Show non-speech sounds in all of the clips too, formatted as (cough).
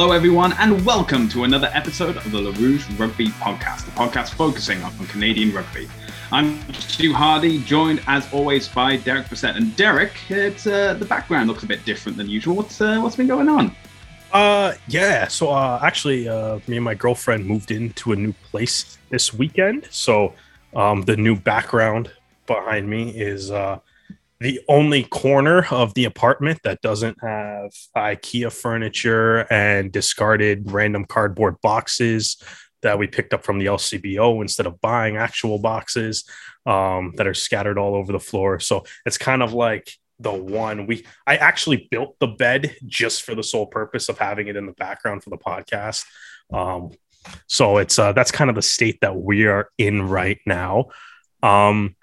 Hello, everyone, and welcome to another episode of the LaRouge Rugby Podcast, the podcast focusing on Canadian rugby. I'm Stu Hardy, joined as always by Derek Brissett. And Derek, it's uh, the background looks a bit different than usual. What's uh, what's been going on? Uh, yeah. So uh, actually, uh, me and my girlfriend moved into a new place this weekend. So um, the new background behind me is uh, the only corner of the apartment that doesn't have IKEA furniture and discarded random cardboard boxes that we picked up from the LCBO instead of buying actual boxes um, that are scattered all over the floor. So it's kind of like the one we I actually built the bed just for the sole purpose of having it in the background for the podcast. Um, so it's uh, that's kind of the state that we are in right now. Um,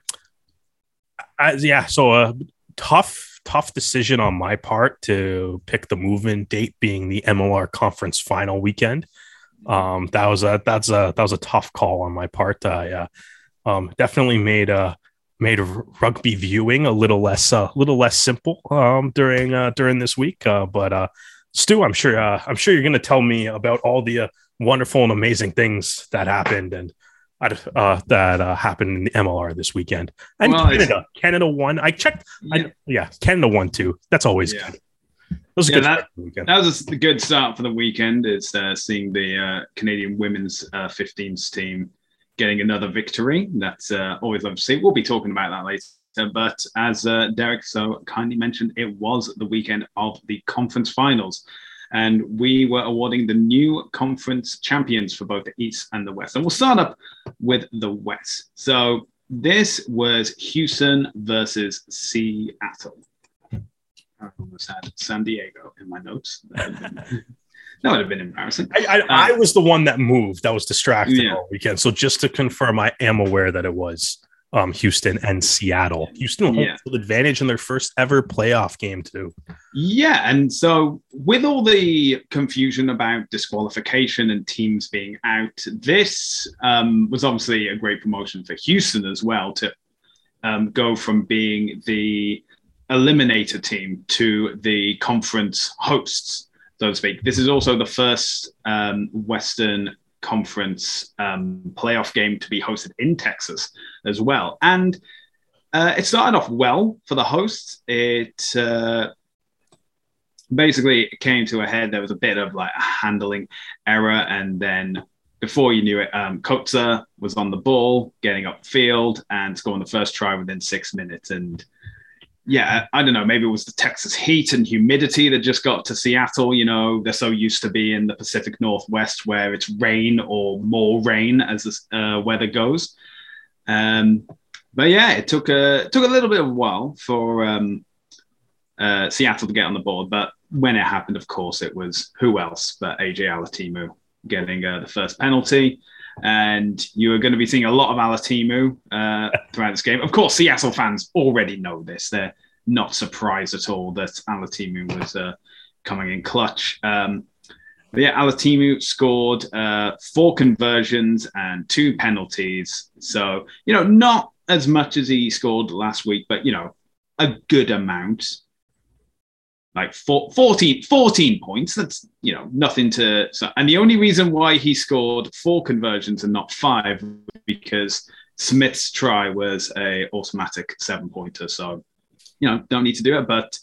I, yeah, so a tough, tough decision on my part to pick the move-in date being the MLR conference final weekend. Um, that was a that's a that was a tough call on my part. Uh, um, definitely made a made rugby viewing a little less a uh, little less simple um, during uh, during this week. Uh, but uh, Stu, I'm sure uh, I'm sure you're going to tell me about all the uh, wonderful and amazing things that happened and uh, that uh, happened in the MLR this weekend. And well, Canada, Canada won. I checked. Yeah. I, yeah, Canada won too. That's always yeah. good. That was, yeah, that, that was a good start for the weekend. It's uh, seeing the uh, Canadian women's uh, 15s team getting another victory. That's uh, always love to see. We'll be talking about that later. But as uh, Derek so kindly mentioned, it was the weekend of the conference finals and we were awarding the new conference champions for both the East and the West. And we'll start up with the West. So this was Houston versus Seattle. I almost had San Diego in my notes. That would have (laughs) been embarrassing. I, I, uh, I, was the one that moved. That was distracted yeah. all weekend. So just to confirm, I am aware that it was um, Houston and Seattle. Houston home yeah. advantage in their first ever playoff game too. Yeah, and so with all the confusion about disqualification and teams being out, this um, was obviously a great promotion for Houston as well to um, go from being the eliminator team to the conference hosts, so to speak. This is also the first um, Western conference um, playoff game to be hosted in Texas as well. And uh, it started off well for the hosts. It uh, basically came to a head. There was a bit of like a handling error, and then before you knew it, um, Kotsar was on the ball, getting upfield and scoring the first try within six minutes. And yeah, I don't know, maybe it was the Texas heat and humidity that just got to Seattle. You know, they're so used to being in the Pacific Northwest where it's rain or more rain as the uh, weather goes. Um, but yeah, it took a took a little bit of a while for um, uh, Seattle to get on the board. But when it happened, of course, it was who else but AJ Alatimu getting uh, the first penalty. And you are going to be seeing a lot of Alatimu uh, (laughs) throughout this game. Of course, Seattle fans already know this. They're not surprised at all that Alatimu was uh, coming in clutch. Um, but yeah, Alatimu scored uh, four conversions and two penalties. So, you know, not as much as he scored last week, but, you know, a good amount like four, 14, 14 points. That's you know nothing to. So, and the only reason why he scored four conversions and not five because Smith's try was a automatic seven pointer. So you know don't need to do it, but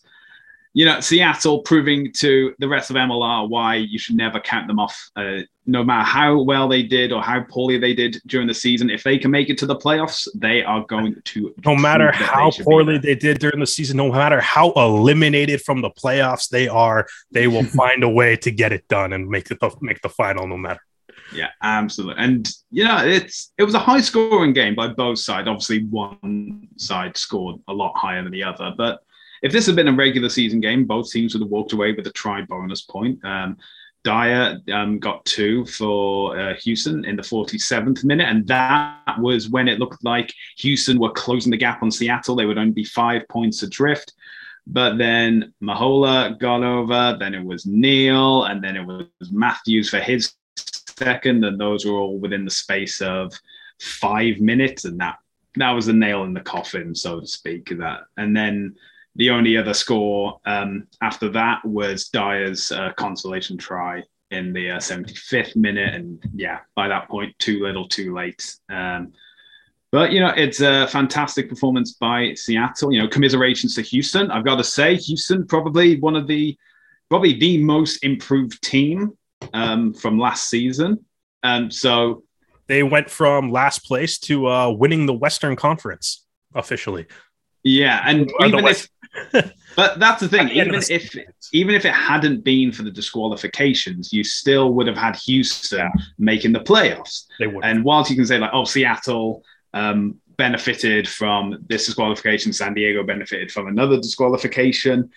you know, Seattle proving to the rest of MLR why you should never count them off. Uh, no matter how well they did or how poorly they did during the season, if they can make it to the playoffs, they are going to. No matter how poorly they did during the season, no matter how eliminated from the playoffs they are, they will (laughs) find a way to get it done and make it the, make the final, no matter. Yeah, absolutely. And you know, it's it was a high scoring game by both sides. Obviously, one side scored a lot higher than the other, but if this had been a regular season game, both teams would have walked away with a try bonus point. Um, Dyer um, got two for uh, Houston in the 47th minute, and that was when it looked like Houston were closing the gap on Seattle. They would only be five points adrift. But then Mahola got over, then it was Neil, and then it was Matthews for his second, and those were all within the space of five minutes, and that that was the nail in the coffin, so to speak. That and then the only other score um, after that was Dyer's uh, consolation try in the uh, 75th minute, and yeah, by that point, too little, too late. Um, but you know, it's a fantastic performance by Seattle. You know, commiserations to Houston. I've got to say, Houston probably one of the probably the most improved team um, from last season. Um, so they went from last place to uh, winning the Western Conference officially. Yeah, and even if, but that's the thing. even if even if it hadn't been for the disqualifications, you still would have had Houston yeah. making the playoffs. They would. And whilst you can say like, oh, Seattle um, benefited from this disqualification. San Diego benefited from another disqualification.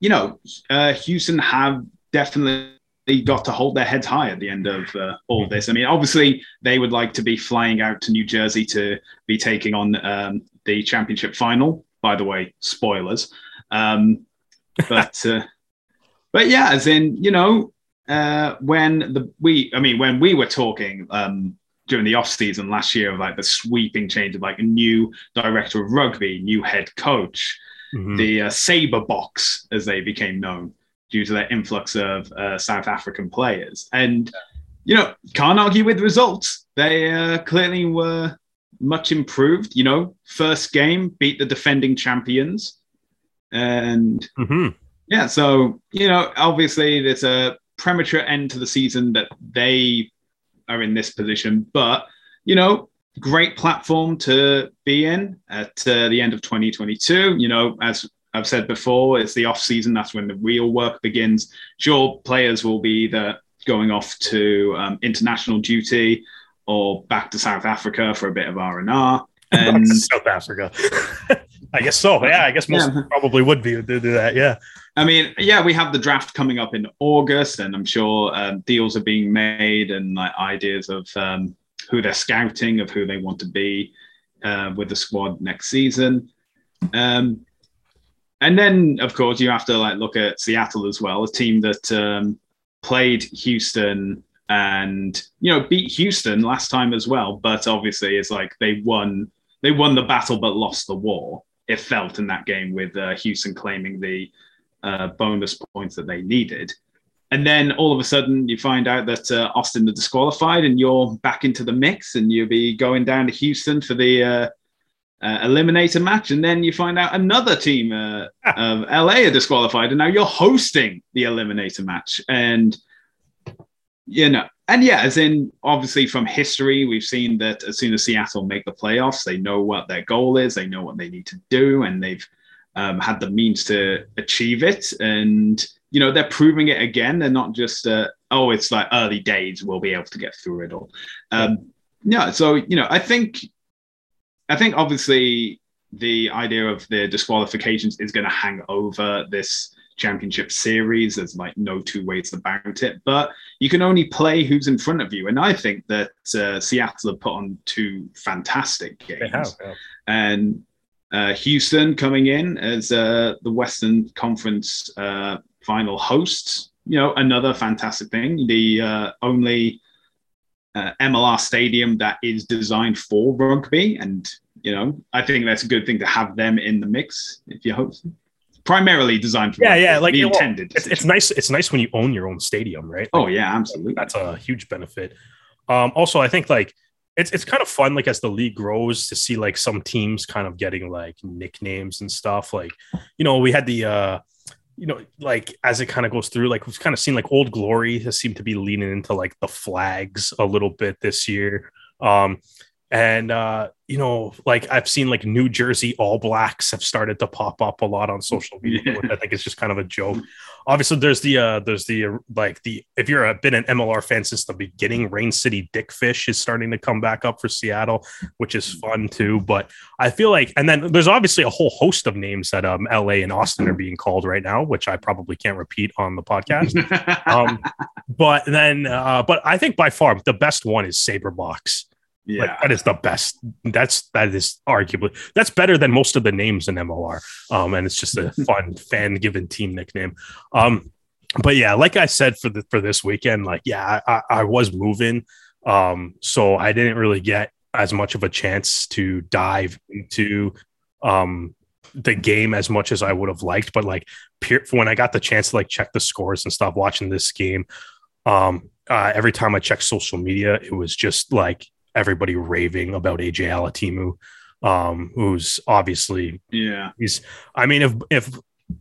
You know, uh, Houston have definitely got to hold their heads high at the end of uh, all this. I mean, obviously, they would like to be flying out to New Jersey to be taking on um, the championship final. By the way, spoilers. Um, but uh, but yeah, as in you know, uh, when the we, I mean, when we were talking um, during the off season last year of like the sweeping change of like a new director of rugby, new head coach, mm-hmm. the uh, Sabre box as they became known due to their influx of uh, South African players. And you know, can't argue with the results. They uh, clearly were much improved. You know, first game beat the defending champions, and mm-hmm. yeah, so you know, obviously there's a premature end to the season that they are in this position. But, you know, great platform to be in at uh, the end of 2022. You know, as I've said before, it's the off season. That's when the real work begins. Sure, players will be either going off to um, international duty or back to South Africa for a bit of R and R. (laughs) And South Africa, (laughs) I guess so. Yeah, I guess most yeah. probably would be to do that. Yeah. I mean, yeah, we have the draft coming up in August, and I'm sure um, deals are being made and like ideas of um, who they're scouting, of who they want to be uh, with the squad next season. Um, and then, of course, you have to like look at Seattle as well, a team that um, played Houston and you know beat Houston last time as well. But obviously, it's like they won they won the battle but lost the war. It felt in that game with uh, Houston claiming the uh, bonus points that they needed. And then all of a sudden, you find out that uh, Austin are disqualified, and you're back into the mix, and you'll be going down to Houston for the uh, uh, eliminator match. And then you find out another team uh, (laughs) of LA are disqualified, and now you're hosting the eliminator match. And you know, and yeah, as in obviously from history, we've seen that as soon as Seattle make the playoffs, they know what their goal is, they know what they need to do, and they've um, had the means to achieve it. And, you know, they're proving it again. They're not just, uh, oh, it's like early days, we'll be able to get through it all. Um, yeah. So, you know, I think, I think obviously the idea of the disqualifications is going to hang over this championship series. There's like no two ways about it, but you can only play who's in front of you. And I think that uh, Seattle have put on two fantastic games. Have, yeah. And uh, Houston coming in as uh, the Western Conference uh, final hosts. You know, another fantastic thing. The uh, only uh, MLR stadium that is designed for rugby, and you know, I think that's a good thing to have them in the mix. If you hope. Primarily designed for yeah, rugby, yeah, like the intended. It's, it's, nice. It's nice when you own your own stadium, right? Oh, like, oh yeah, absolutely. That's a huge benefit. Um, also, I think like it's it's kind of fun like as the league grows to see like some teams kind of getting like nicknames and stuff like you know we had the uh you know like as it kind of goes through like we've kind of seen like old glory has seemed to be leaning into like the flags a little bit this year um and uh you know like i've seen like new jersey all blacks have started to pop up a lot on social (laughs) media i think is just kind of a joke. Obviously there's the uh there's the uh, like the if you're a, been an mlr fan since the beginning rain city dickfish is starting to come back up for seattle which is fun too but i feel like and then there's obviously a whole host of names that um la and austin are being called right now which i probably can't repeat on the podcast. (laughs) Um but then uh but i think by far the best one is sabrebox yeah, like, that is the best. That's that is arguably that's better than most of the names in MLR. Um, and it's just a (laughs) fun fan given team nickname. Um, but yeah, like I said for the for this weekend, like yeah, I, I was moving, um, so I didn't really get as much of a chance to dive into um the game as much as I would have liked. But like when I got the chance to like check the scores and stuff watching this game, Um, uh, every time I checked social media, it was just like everybody raving about AJ Alatimu, um, who's obviously yeah. He's. I mean, if if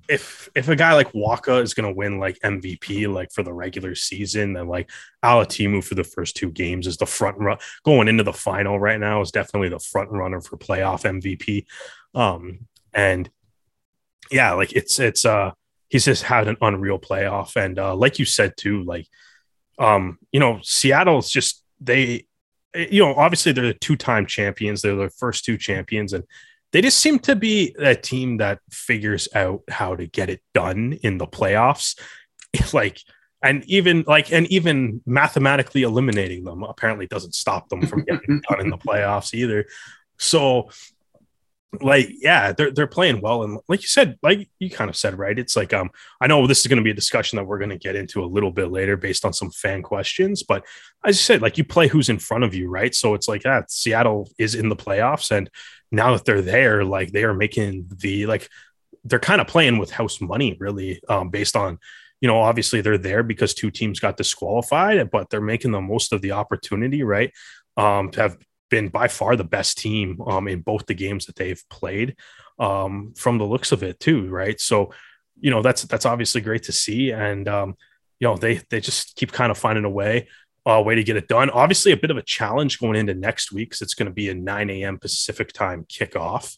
if if a guy like Waaka is going to win like MVP like for the regular season, then like Alatimu for the first two games is the front run going into the final right now is definitely the front runner for playoff MVP. Um, and yeah, like it's it's uh he's just had an unreal playoff, and uh, like you said too, like um you know Seattle's just they Eh, you know obviously they're the two time champions, they're the first two champions, and they just seem to be a team that figures out how to get it done in the playoffs. (laughs) Like and even like and even mathematically eliminating them apparently doesn't stop them from getting (laughs) done in the playoffs either. So like yeah they're, they're playing well. And like you said like you kind of said right? It's like um i know this is going to be a discussion that we're going to get into a little bit later based on some fan questions but as you said like you play who's in front of you right? So it's like that yeah, seattle is in the playoffs and now that they're there like they are making the like they're kind of playing with house money really um based on you know obviously they're there because two teams got disqualified but they're making the most of the opportunity right? Um to have been by far the best team um, in both the games that they've played um, from the looks of it too right? So you know that's that's obviously great to see. And um, you know they they just keep kind of finding a way a way to get it done. Obviously a bit of a challenge going into next week because it's going to be a 9 a.m pacific time kickoff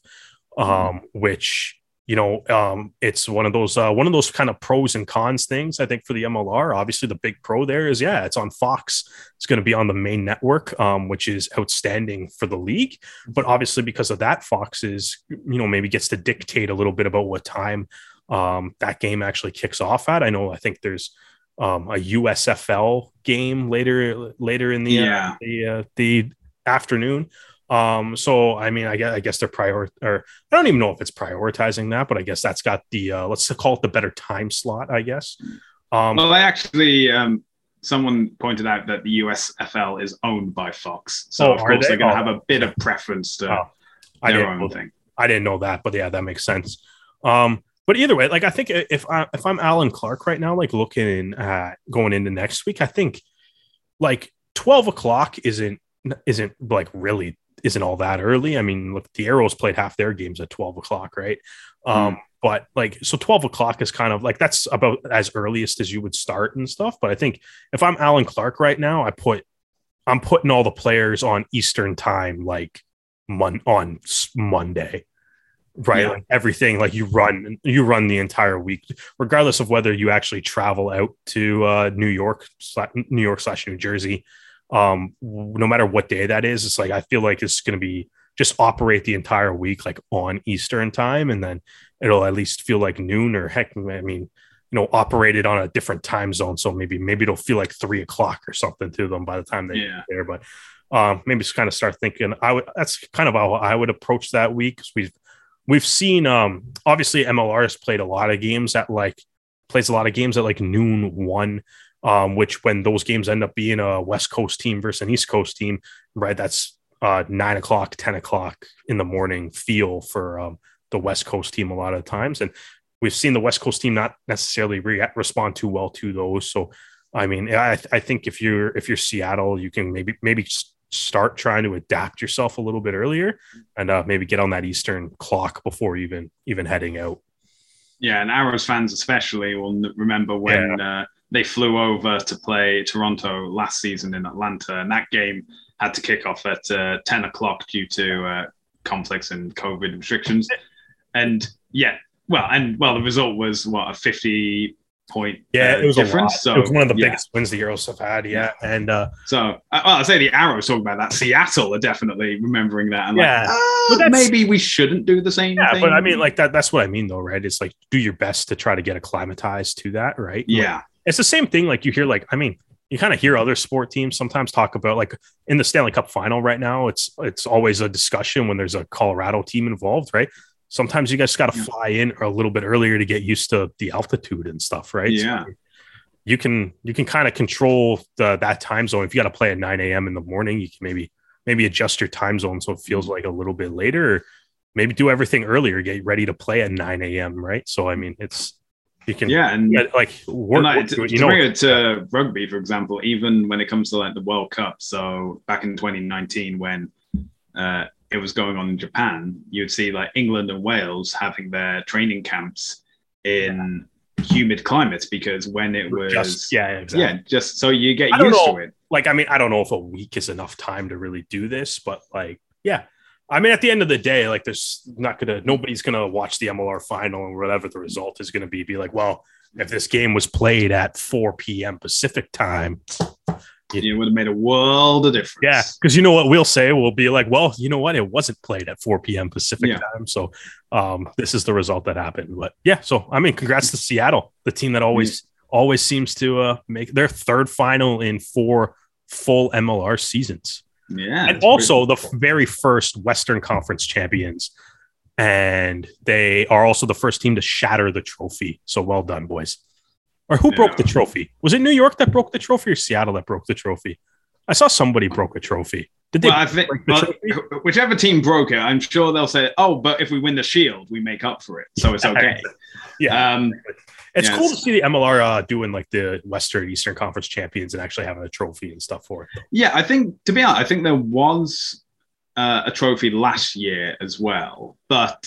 mm-hmm. um, which you know, um, it's one of those uh, one of those kind of pros and cons things. I think for the MLR, obviously the big pro there is yeah, it's on Fox. It's going to be on the main network, um, which is outstanding for the league. But obviously, because of that, Fox is you know maybe gets to dictate a little bit about what time um, that game actually kicks off at. I know I think there's um, a USFL game later later in the yeah. uh, the uh, the afternoon. Um, so I mean, I guess I guess they're prior or I don't even know if it's prioritizing that, but I guess that's got the uh, let's call it the better time slot, I guess. Um, well, I actually um, someone pointed out that the USFL is owned by Fox, so oh, of course they? are going to oh, have a bit of preference to oh, I their own thing. I didn't know that, but yeah, that makes sense. Um, but either way, like I think if I if I'm Allen Clarke right now, like looking at going into next week, I think like twelve o'clock isn't isn't like really isn't all that early. I mean, look, the Arrows played half their games at 12 o'clock, right? Mm. Um, but like, so 12 o'clock is kind of like that's about as earliest as you would start and stuff. But I think if I'm Allen Clarke right now, I put, I'm putting all the players on Eastern time, like mon- on Monday, right? Yeah. Like everything, like you run, you run the entire week, regardless of whether you actually travel out to uh, New York, New York slash New Jersey um, no matter what day that is. It's like I feel like it's going to be just operate the entire week like on Eastern time, and then it'll at least feel like noon or heck, I mean, you know, operated on a different time zone. So maybe maybe it'll feel like three o'clock or something to them by the time they yeah. get there. But um, maybe just kind of start thinking. I would that's kind of how I would approach that week because we've we've seen um obviously MLR has played a lot of games at like plays a lot of games at like noon one um, which when those games end up being a West Coast team versus an East Coast team, right? That's uh, nine o'clock, 10 o'clock in the morning feel for um, the West Coast team a lot of times. And we've seen the West Coast team not necessarily re- respond too well to those. So, I mean, I, I think if you're if you're Seattle, you can maybe maybe start trying to adapt yourself a little bit earlier and uh, maybe get on that Eastern clock before even even heading out. Yeah, and Arrows fans especially will remember when yeah. uh, they flew over to play Toronto last season in Atlanta, and that game had to kick off at uh, 10 o'clock due to uh, conflicts and COVID restrictions. And yeah, well, and well, the result was what a 50 point yeah, uh, it was difference. So, it was one of the yeah. biggest wins the Arrows have had. Yeah, and uh, so I, well, I say the Arrows talking about that. Seattle are definitely remembering that. And yeah, like, uh, maybe we shouldn't do the same. Yeah, thing. but I mean, like that. That's what I mean, though, right? It's like do your best to try to get acclimatized to that, right? Yeah. Like, it's the same thing. Like you hear, like I mean, you kind of hear other sport teams sometimes talk about like in the Stanley Cup final right now. It's it's always a discussion when there's a Colorado team involved, right? Sometimes you guys got to yeah. fly in a little bit earlier to get used to the altitude and stuff, right? Yeah. So you can you can kind of control the, that time zone. If you got to play at 9 a.m. in the morning, you can maybe maybe adjust your time zone so it feels mm-hmm. like a little bit later. Or maybe do everything earlier, get ready to play at 9 a.m. Right. So I mean, it's You can Yeah, and like work, And, like, to, it. to you know bring it to rugby, for example, even when it comes to like the World Cup, so back in 2019 when uh, it was going on in Japan, you'd see like England and Wales having their training camps in humid climates because when it was just yeah, exactly. yeah, just so you get used know. to it. like I mean, I don't know if a week is enough time to really do this, but like, yeah. I mean, at the end of the day, like, there's not gonna nobody's gonna watch the MLR final and whatever the result is gonna be. Be like, well, if this game was played at 4 p.m. Pacific time, It would have made a world of difference. yeah, because you know what we'll say, we'll be like, well, you know what, it wasn't played at 4 p.m. Pacific Yeah. time, so um, this is the result that happened. But yeah, so I mean, congrats to Seattle, the team that always always seems to uh, make their third final in four full MLR seasons. Yeah. and also the f- very first Western Conference champions. And they are also the first team to shatter the trophy. So well done, boys. Or who broke the trophy? Was it New York that broke the trophy or Seattle that broke the trophy? I saw somebody broke a trophy. Did they? Well, I think well, whichever team broke it, I'm sure they'll say, "Oh, but if we win the Shield, we make up for it, so it's okay." yeah, Um, it's yeah, cool to see the MLR uh, doing like the Western Eastern Conference champions and actually having a trophy and stuff for it. yeah, I think to be honest, I think there was uh, a trophy last year as well, but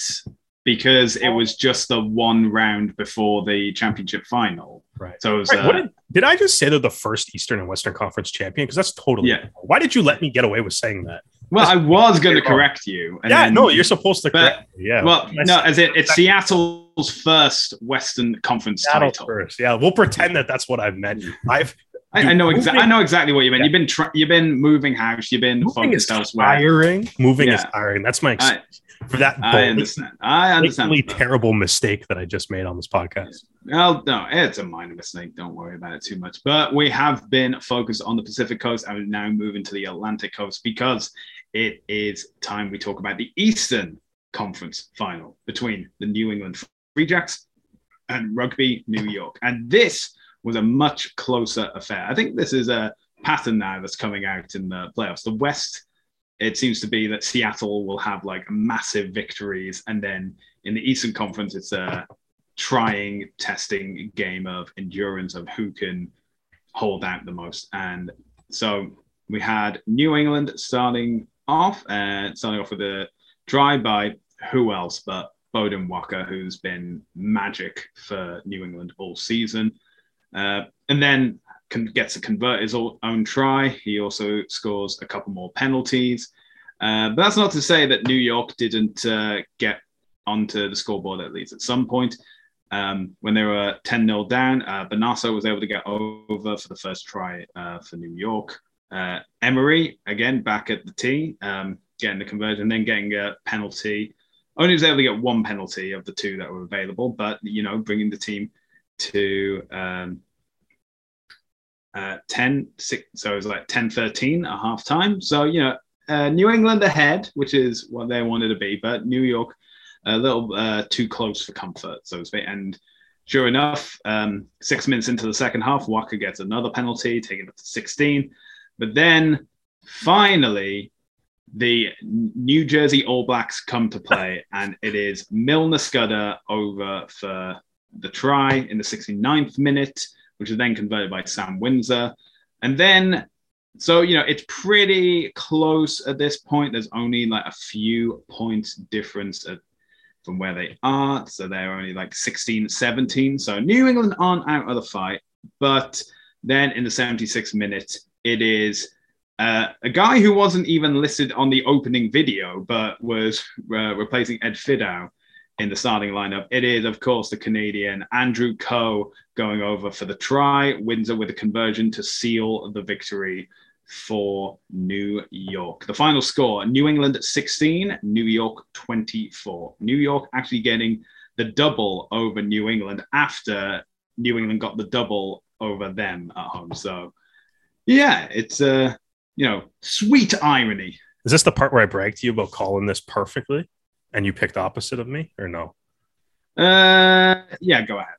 because it was just the one round before the championship final, Right. so it was. Wait, uh, what did, did I just say they're the first Eastern and Western Conference champion? Because that's totally. Yeah. Why did you let me get away with saying that? well, I was going to correct you. and yeah, then- no, you're supposed to. but- correct me, yeah. Well, Nice. no, as it, it's Seattle's first Western Conference Seattle title. first. Yeah, we'll pretend that that's what I've meant. I've I, I know exactly. I know exactly what you mean. Yeah. You've been tra- you've been moving house. You've been moving is elsewhere. tiring. Moving is Yeah. tiring. That's my I, excuse for that I understand. I understand. terrible mistake that I just made on this podcast. Well, no, it's a minor mistake. Don't worry about it too much. But we have been focused on the Pacific coast and now moving to the Atlantic coast because it is time we talk about the Eastern Conference final between the New England Free Jacks and Rugby New York. And this was a much closer affair. I think this is a pattern now that's coming out in the playoffs. The West, it seems to be that Seattle will have like massive victories, and then in the Eastern Conference, it's a trying, testing game of endurance of who can hold out the most. And so we had New England starting off, and starting off with a drive by who else but Beaudein Waaka, who's been magic for New England all season. Uh, and then can, gets to convert his own try. He also scores a couple more penalties. Uh, but that's not to say that New York didn't uh, get onto the scoreboard at least at some point. Um, when they were 10 0 down, uh, was able to get over for the first try uh, for New York. Uh, Emery, again, back at the tee, um, getting the conversion, then getting a penalty. Only was able to get one penalty of the two that were available, but, you know, bringing the team to um, uh, 10, six, so it was like 10 13 at half time. So, you know, uh, New England ahead, which is what they wanted to be, but New York a little uh, too close for comfort, so to speak. And sure enough, um, six minutes into the second half, Waaka gets another penalty, taking it to 16. But then finally, the New Jersey All Blacks come to play, (laughs) and it is Milner-Skudder over for the try in the 69th minute, which is then converted by Sam Windsor. And then, so, you know, it's pretty close at this point. There's only like a few points difference at, from where they are. So they're only like 16, 17. So New England aren't out of the fight. But then in the 76th minute, it is uh, a guy who wasn't even listed on the opening video, but was uh, replacing Ed Fidow in the starting lineup. It is, of course, the Canadian Andrew Coe going over for the try. Windsor with a conversion to seal the victory for New York. The final score New England 16, New York 24. New York actually getting the double over New England after New England got the double over them at home. So, yeah, it's a, uh, you know, sweet irony. Is this the part where I bragged to you about calling this perfectly and you picked opposite of me or no? Uh, yeah, go ahead.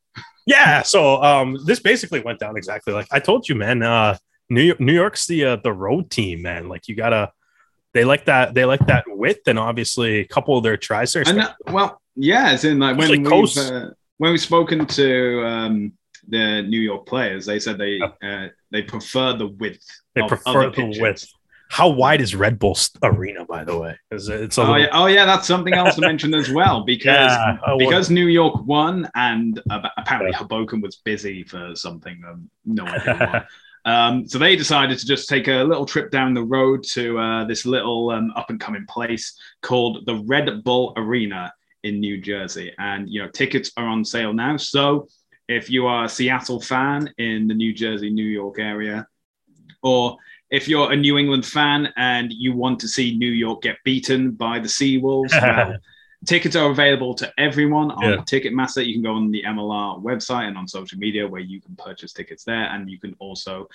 Yeah. So um, this basically went down exactly like I told you, man. Uh, New York, New York's the uh, the road team, man. Like you gotta, they like that. They like that width, and obviously a couple of their tries there. Well, yeah, it's in like when Especially we've, uh, when we've spoken to um, the New York players, they said they uh, they prefer the width. They prefer the width. How wide is Red Bull Arena, by the way? Is it, it's oh, yeah. oh yeah, that's something else to mention as well (laughs) because yeah, because New York won and uh, apparently. Hoboken was busy for something. Um, no (laughs) idea Um, so they decided to just take a little trip down the road to uh, this little um, up and coming place called the Red Bull Arena in New Jersey. And, you know, tickets are on sale now. So if you are a Seattle fan in the New Jersey, New York area, or if you're a New England fan and you want to see New York get beaten by the Seawolves, (laughs) well, tickets are available to everyone on yeah. Ticketmaster. You can go on the MLR website and on social media where you can purchase tickets there. And you can also,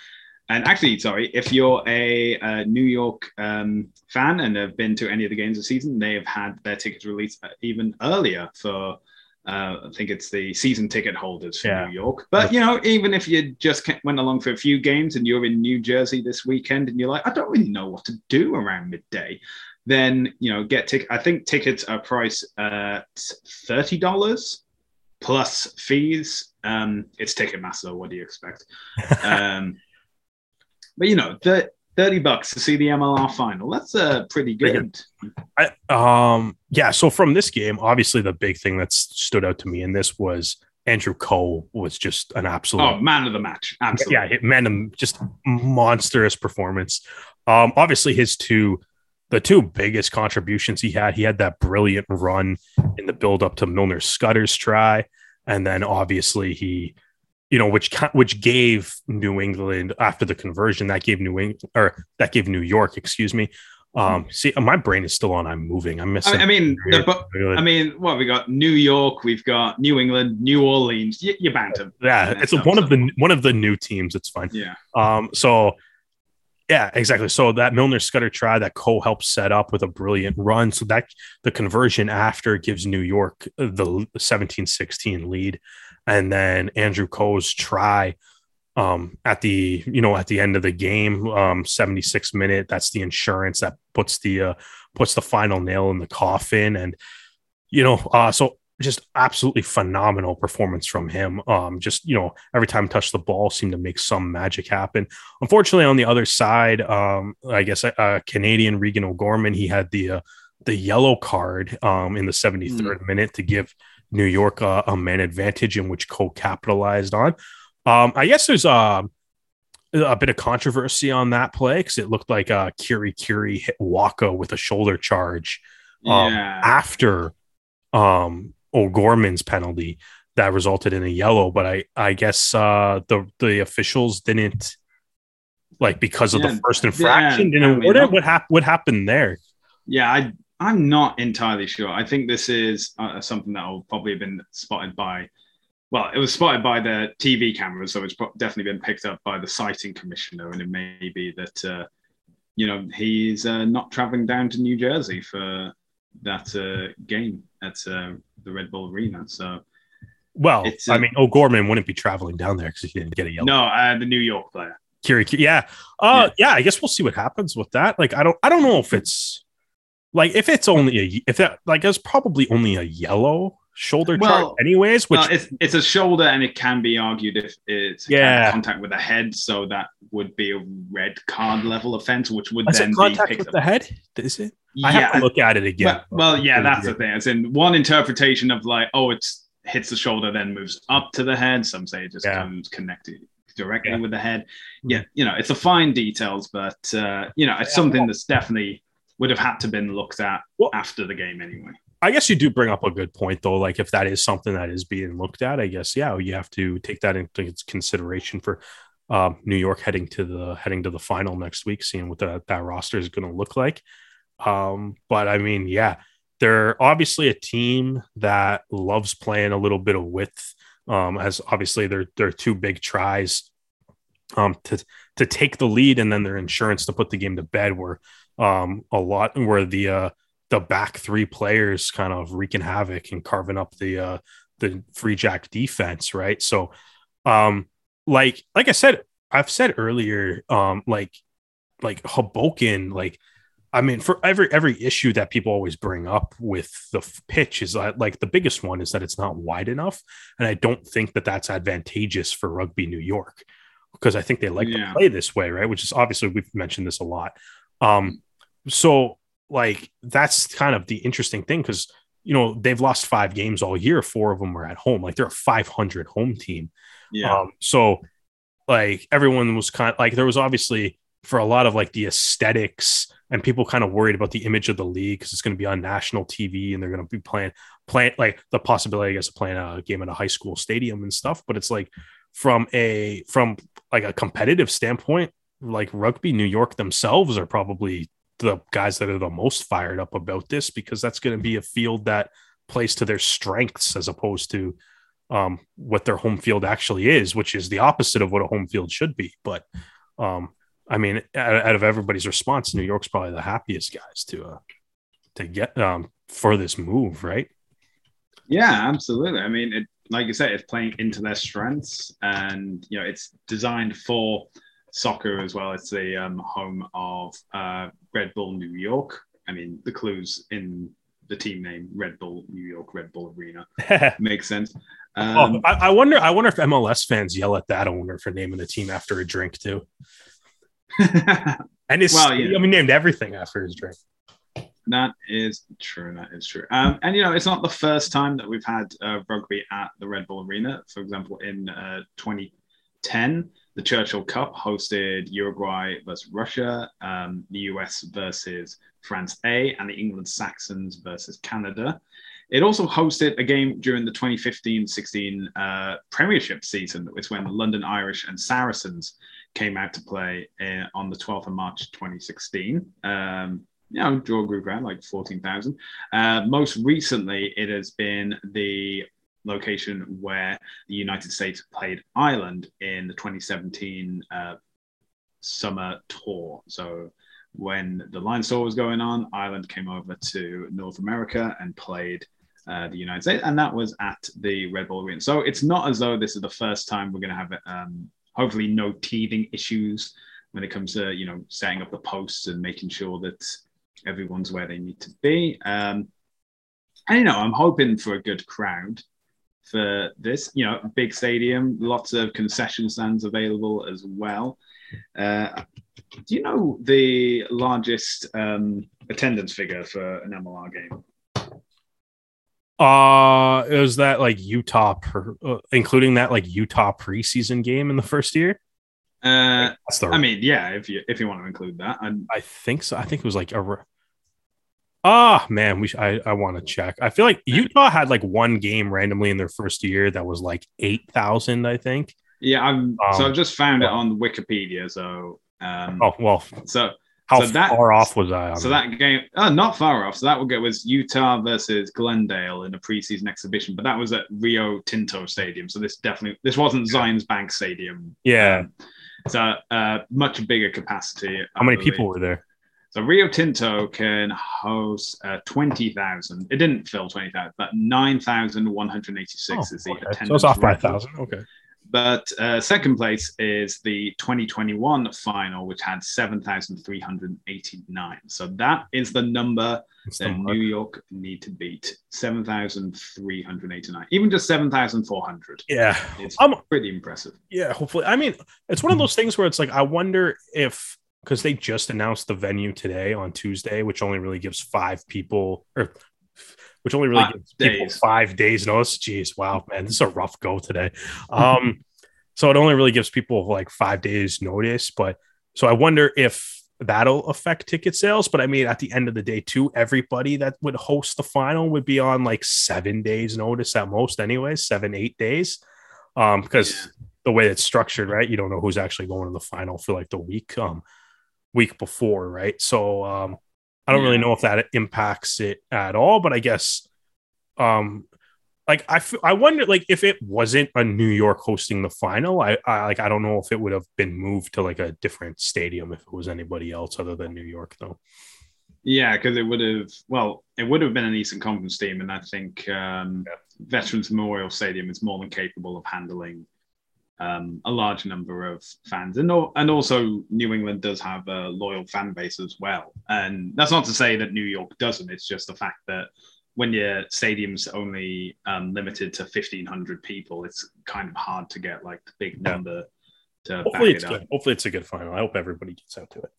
and actually, sorry, if you're a, a New York um, fan and have been to any of the games this season, they have had their tickets released even earlier for. Uh, I think it's the season ticket holders for yeah. New York. But you know, even if you just went along for a few games and you're in New Jersey this weekend and you're like, I don't really know what to do around midday, then you know get tick. I think tickets are priced at thirty dollars plus fees. Um, it's Ticketmaster. What do you expect? (laughs) um, but you know, the thirty bucks to see the MLR final. That's uh, pretty good. I, um, yeah. So from this game, obviously the big thing that stood out to me in this was Andrew Coe was just an absolute oh, man of the match. Absolutely. Yeah, man, of just monstrous performance. Um, obviously his two the two biggest contributions he had, he had that brilliant run in the build up to Milner-Skudder's try. And then obviously he, you know, which which gave New England after the conversion that gave New England or that gave New York, excuse me. Um, see, my brain is still on. I'm moving. I'm missing. I mean, I mean, what we got? New York. We've got New England, New Orleans. You, you bantam. Yeah, it's one of the one of the new teams. It's fine. Yeah. Um. So yeah, exactly. So that Milner-Skudder try that Coe helped set up with a brilliant run. So that the conversion after gives New York the 17-16 lead. And then Andrew Coe's try um, at the you know at the end of the game, um, 76 minute. That's the insurance that puts the uh, puts the final nail in the coffin. And you know, uh, so just absolutely phenomenal performance from him. Um, just you know, every time touch the ball seemed to make some magic happen. Unfortunately, on the other side, um, I guess uh, Canadian Regan O'Gorman, he had the uh, the yellow card um, in the 73rd mm. minute to give New York uh, a man advantage, in which Coe capitalized on. Um, I guess there's a uh, a bit of controversy on that play because it looked like uh, Kirei Kirei hit Wacha with a shoulder charge um, yeah. after um O'Gorman's penalty that resulted in a yellow. But I I guess uh, the the officials didn't like because of yeah, the first infraction. Yeah, didn't, what what, hap- what happened there? Yeah, I I'm not entirely sure. I think this is uh, something that will probably have been spotted by. Well, it was spotted by the TV cameras, so it's definitely been picked up by the citing commissioner, and it may be that uh, you know he's uh, not traveling down to New Jersey for that uh, game at uh, the Red Bull Arena. So, well, I uh, mean, O'Gorman wouldn't be traveling down there because he didn't get a yellow. No, uh, the New York player. Kiri, yeah, uh, yeah. yeah. I guess we'll see what happens with that. Like, I don't, I don't know if it's like if it's only a if that like it's probably only a yellow shoulder well, anyways. Which well, it's it's a shoulder, and it can be argued if it's yeah contact with the head, so that would be a red card level offense, which would Is then contact with up. the head. Is it? I have to look at it again. Well, well yeah, that's the thing. It's in one interpretation of like, oh, it's hits the shoulder, then moves up to the head. Some say it just yeah. comes connected directly yeah. with the head. Hmm. Yeah, you know, it's a fine details, but uh, you know, it's something that's definitely would have had to been looked at well, after the game anyway. I guess you do bring up a good point though. Like if that is something that is being looked at, I guess yeah, you have to take that into consideration for um, New York heading to the heading to the final next week, seeing what the, that roster is going to look like. Um, but I mean, yeah, they're obviously a team that loves playing a little bit of width. Um, as obviously they're they're two big tries um, to to take the lead and then their insurance to put the game to bed were um, a lot where the uh, the back three players kind of wreaking havoc and carving up the uh, the free jack defense, right? So, um, like like I said, I've said earlier, um, like like Hoboken, like I mean, for every every issue that people always bring up with the pitch is that, like the biggest one is that it's not wide enough, and I don't think that that's advantageous for rugby New York because I think they like yeah. to play this way, right? Which is obviously we've mentioned this a lot. Um, so like that's kind of the interesting thing because you know they've lost five games all year, four of them were at home. Like they're a 500 home team. Yeah. Um, so like everyone was kind of like there was obviously for a lot of like the aesthetics and people kind of worried about the image of the league because it's going to be on national TV and they're going to be playing playing like the possibility I guess of playing a game at a high school stadium and stuff but it's like from a from like a competitive standpoint like rugby New York themselves are probably the guys that are the most fired up about this because that's going to be a field that plays to their strengths as opposed to um, what their home field actually is, which is the opposite of what a home field should be. But um, I mean, out, out, of everybody's response, New York's probably the happiest guys to uh, to get um, for this move, right? Yeah, absolutely. I mean, it, like you said, it's playing into their strengths, and you know, it's designed for soccer as well. It's the um, home of uh, Red Bull New York. I mean, the clues in the team name Red Bull New York Red Bull Arena (laughs) makes sense. Oh, um, oh, I, I, wonder. I wonder if MLS fans yell at that owner for naming the team after a drink too. (laughs) and it's well, yeah. I mean, named everything after his drink. That is true. That is true. Um, and you know, it's not the first time that we've had uh, rugby at the Red Bull Arena. For example, in uh, 2010, the Churchill Cup hosted Uruguay versus Russia, um, the US versus France A, and the England Saxons versus Canada. It also hosted a game during the 2015-16 uh, Premiership season, which when the London Irish and Saracens came out to play uh, on the 12th of March 2016. Um, you know, draw group round like 14,000. Uh, most recently, it has been the location where the United States played Ireland in the 2017 uh, summer tour. So when the Lions tour was going on, Ireland came over to North America and played uh, the United States, and that was at the Red Bull Arena. So it's not as though this is the first time we're going to have um, hopefully no teething issues when it comes to you know setting up the posts and making sure that everyone's where they need to be. Um, and you know, I'm hoping for a good crowd for this. You know, big stadium, lots of concession stands available as well. Uh, do you know the largest um, attendance figure for an MLR game? Uh, was that like Utah, per, uh, including that like Utah preseason game in the first year? Uh, the, I mean, yeah, if you if you want to include that, I'm, i think so. I think it was like a. Oh, man, we sh- I I want to check. I feel like (laughs) Utah had like one game randomly in their first year that was like eight thousand. I think. Yeah, I'm. Um, so I've just found well, it on Wikipedia. So. Um, oh well. So how so that, far off was I? So that game, oh, not far off. So that would get was Utah versus Glendale in a preseason exhibition, but that was at Rio Tinto Stadium. So this definitely this wasn't Zions Bank Stadium. Yeah. Um, so uh, much bigger capacity. How many people were there? So Rio Tinto can host uh, 20,000. It didn't fill 20,000, but 9,186 oh, is the okay. attendance. So it's off by 1,000. Okay. But uh, second place is the 2021 final, which had 7,389. So that is the number it's that New York need to beat 7,389. Even just 7,400. Yeah. It's um, pretty impressive. Yeah. Hopefully. I mean, it's one of those things where it's like, I wonder if, because they just announced the venue today on Tuesday, which only really gives five people or which only really five gives days. people five days notice. Jeez, wow, man, this is a rough go today. Um, (laughs) so it only really gives people like five days notice. But so I wonder if that'll affect ticket sales. But I mean, at the end of the day, too, everybody that would host the final would be on like seven days notice at most, anyway, seven, eight days. Um, because yeah. the way it's structured, right? You don't know who's actually going to the final for like the week, um, week before, right? So um I don't yeah. really know if that impacts it at all, but I guess um like I, f- I wonder like if it wasn't a New York hosting the final, I, I like I don't know if it would have been moved to like a different stadium if it was anybody else other than New York though. Yeah, because it would have well, it would have been an Eastern Conference team, and I think um, yeah. Veterans Memorial Stadium is more than capable of handling um, a large number of fans, and and also New England does have a loyal fan base as well. And that's not to say that New York doesn't. It's just the fact that when your stadium's only um, limited to fifteen hundred people, it's kind of hard to get like the big number to. Hopefully, it's it good. Hopefully, it's a good final. I hope everybody gets out to it.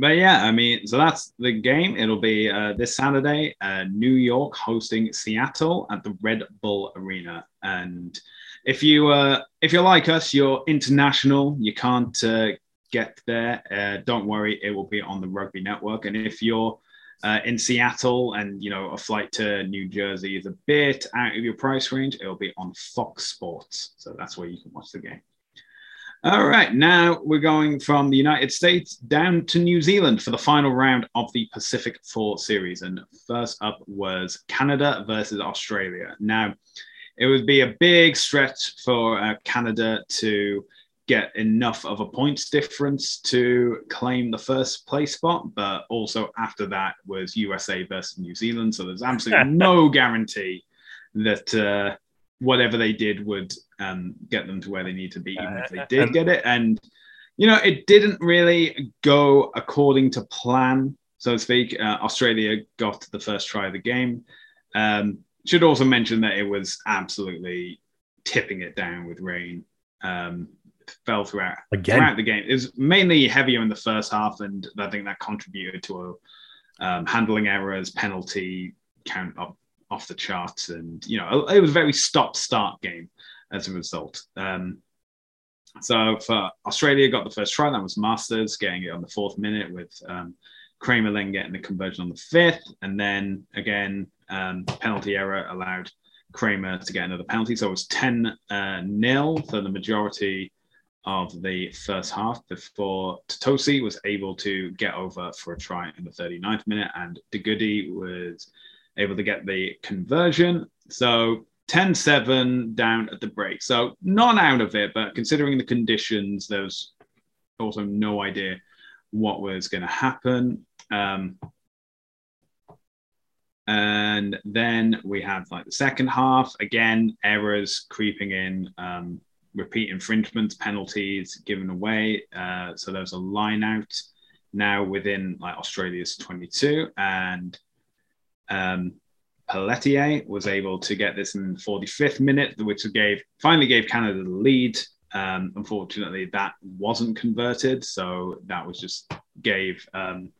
But yeah, I mean, so that's the game. It'll be uh, this Saturday, uh, New York hosting Seattle at the Red Bull Arena, and if you uh, if you're like us, you're international. You can't uh, get there. Uh, don't worry, it will be on the Rugby Network. And if you're uh, in Seattle and you know a flight to New Jersey is a bit out of your price range, it'll be on Fox Sports. So that's where you can watch the game. All right, now we're going from the United States down to New Zealand for the final round of the Pacific Four Series. And first up was Canada versus Australia. Now, it would be a big stretch for uh, Canada to get enough of a points difference to claim the first place spot, but also after that was USA versus New Zealand. So there's absolutely (laughs) no guarantee that uh, whatever they did would um, get them to where they need to be, even if they did get it. And you know, it didn't really go according to plan, so to speak. Uh, Australia got the first try of the game. Um, should also mention that it was absolutely tipping it down with rain. Um, fell throughout Again. throughout the game. It was mainly heavier in the first half, and I think that contributed to a um, handling errors, penalty count up off the charts, and you know it was a very stop-start game as a result. Um, so for Australia, got the first try. That was Masters getting it on the fourth minute with um, Cramer then getting the conversion on the fifth, and then again um, penalty error allowed Cramer to get another penalty. So it was 10 uh, nil for the majority of the first half before Tuttosi was able to get over for a try in the 39th minute, and De Goede was able to get the conversion. So 10 7 down at the break. So not out of it, but considering the conditions, there was also no idea what was going to happen. Um, and then we had like the second half again, errors creeping in, um, repeat infringements, penalties given away. Uh, so there was a line out now within like Australia's 22, and um, Pelletier was able to get this in the 45th minute, which gave finally gave Canada the lead. Um, unfortunately, that wasn't converted, so that was just gave um,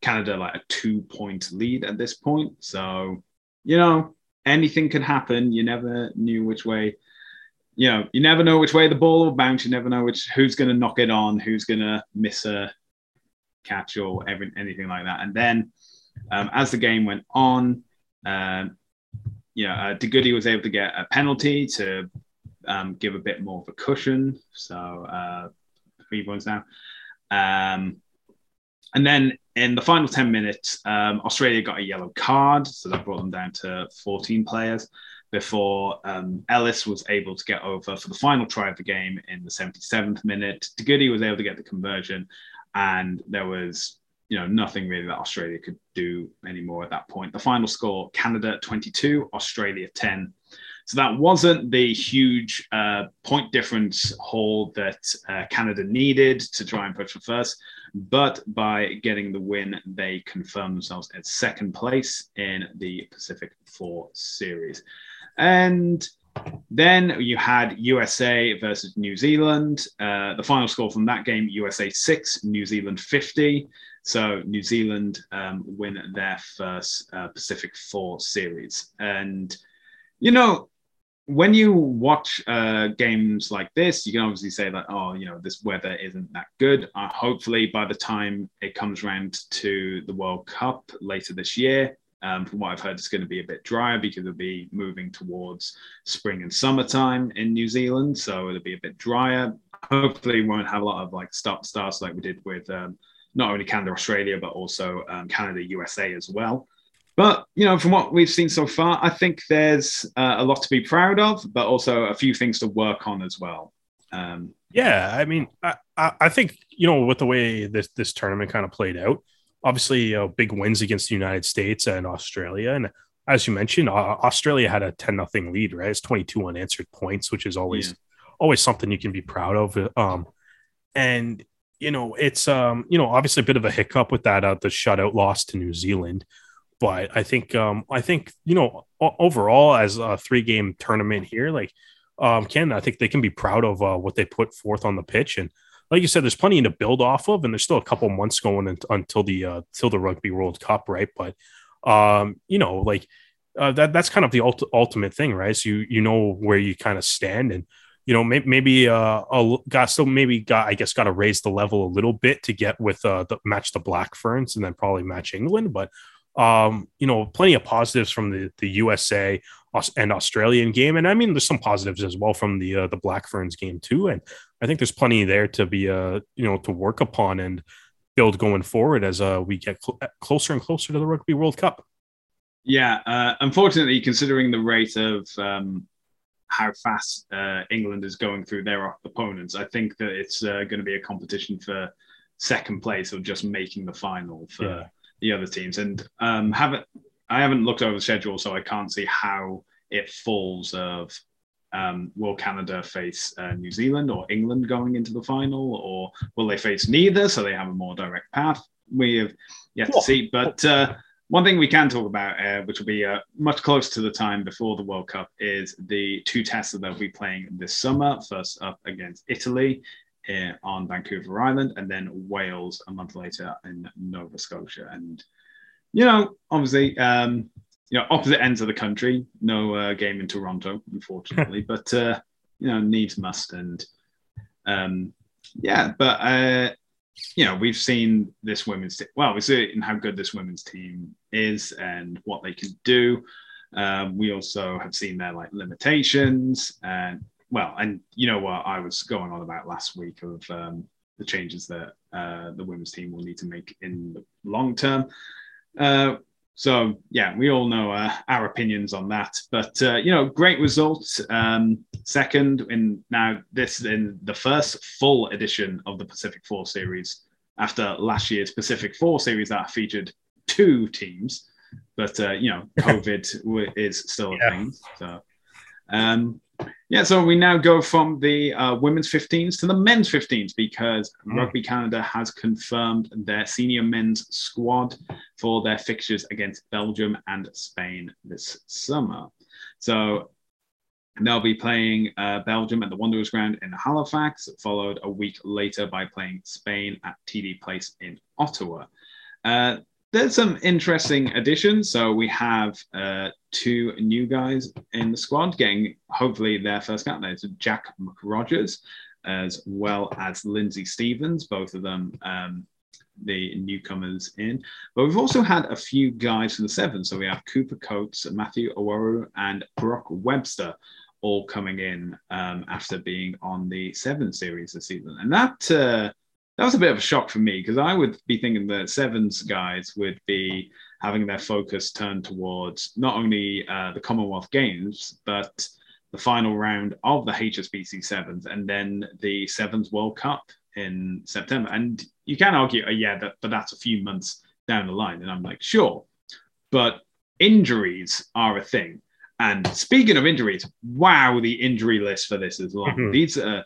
Canada like a two point lead at this point. So, you know, anything can happen. You never knew which way, you know, you never know which way the ball will bounce. You never know which who's going to knock it on, who's going to miss a catch or every, anything like that. And then um, as the game went on, um, you know, uh, De Goede was able to get a penalty to um, give a bit more of a cushion. So uh, three points now. Um, and then in the final 10 minutes, um, Australia got a yellow card. So that brought them down to 14 players before um, Ellis was able to get over for the final try of the game in the 77th minute. De was able to get the conversion, and there was you know nothing really that Australia could do anymore at that point. The final score: Canada 22, Australia 10. So that wasn't the huge uh, point difference haul that uh, Canada needed to try and push for first, but by getting the win, they confirmed themselves at second place in the Pacific Four Series. And then you had USA versus New Zealand. Uh, the final score from that game USA 6, New Zealand 50. So New Zealand um, win their first uh, Pacific Four series. And, you know, when you watch uh, games like this, you can obviously say that, oh, you know, this weather isn't that good. Uh, hopefully, by the time it comes around to the World Cup later this year, um, from what I've heard, it's going to be a bit drier because it'll be moving towards spring and summertime in New Zealand. So it'll be a bit drier. Hopefully, we won't have a lot of like stop starts like we did with um, not only Canada, Australia, but also um, Canada, USA as well. But you know, from what we've seen so far, I think there's uh, a lot to be proud of, but also a few things to work on as well. Um, yeah, I mean, I, I think you know with the way this this tournament kind of played out, obviously you know, big wins against the United States and Australia, and as you mentioned, Australia had a ten nothing lead, right? It's twenty two unanswered points, which is always yeah. always something you can be proud of. Um, and you know, it's um, you know, obviously a bit of a hiccup with that uh, the shutout loss to New Zealand, but I think um, I think you know, overall as a three game tournament here, like um, Ken, I think they can be proud of uh, what they put forth on the pitch and like you said, there's plenty to build off of, and there's still a couple months going until the uh, till the Rugby World Cup, right? But um, you know, like uh, that that's kind of the ult- ultimate thing, right? So you you know where you kind of stand, and you know maybe, uh, a, got still maybe got I guess got to raise the level a little bit to get with uh, the match the Black Ferns and then probably match England, but um, you know, plenty of positives from the the USA and Australian game, and I mean, there's some positives as well from the uh, the Black Ferns game too, and I think there's plenty there to be uh you know to work upon and build going forward as uh we get cl- closer and closer to the Rugby World Cup. Yeah, uh, unfortunately, considering the rate of um, how fast uh, England is going through their opponents, I think that it's uh, going to be a competition for second place or just making the final for yeah. The other teams. And um, haven't I haven't looked over the schedule, so I can't see how it falls of um, will Canada face uh, New Zealand or England going into the final, or will they face neither? So they have a more direct path. We have yet to see. But uh, one thing we can talk about, uh, which will be uh, much closer to the time before the World Cup, is the two tests that they'll be playing this summer. First up against Italy on Vancouver Island, and then Wales a month later in Nova Scotia. And you know, obviously, um, you know, opposite ends of the country. No uh, game in Toronto, unfortunately, (laughs) but uh, you know, needs must, and um, yeah, but uh, you know, we've seen this women's team. Well, we've seen how good this women's team is and what they can do. Um, we also have seen their like limitations, and well, and you know what I was going on about last week of um, the changes that uh, the women's team will need to make in the long term. Uh, so yeah, we all know uh, our opinions on that. But uh, you know, great results. Um, second in now this in the first full edition of the Pacific Four series after last year's Pacific Four series that featured two teams. But uh, you know, (laughs) COVID is still a yeah. thing. So um, yeah, so we now go from the uh, women's 15s to the men's 15s because mm. Rugby Canada has confirmed their senior men's squad for their fixtures against Belgium and Spain this summer. So they'll be playing uh, Belgium at the Wanderers Ground in Halifax, followed a week later by playing Spain at TD Place in Ottawa. Uh, there's some interesting additions. So we have uh, two new guys in the squad getting hopefully their first cap. There's Jack McRogers as well as Lindsay Stevens, both of them um, the newcomers in. But we've also had a few guys from the seven. So we have Cooper Coates, Matthew Oworu, and Brock Webster all coming in um, after being on the seven series this season. And that uh, that was a bit of a shock for me because I would be thinking that Sevens guys would be having their focus turned towards not only uh, the Commonwealth Games, but the final round of the HSBC Sevens and then the Sevens World Cup in September. And you can argue, uh, yeah, that, but that's a few months down the line. And I'm like, sure. But injuries are a thing. And speaking of injuries, wow, the injury list for this is long. Mm-hmm. These are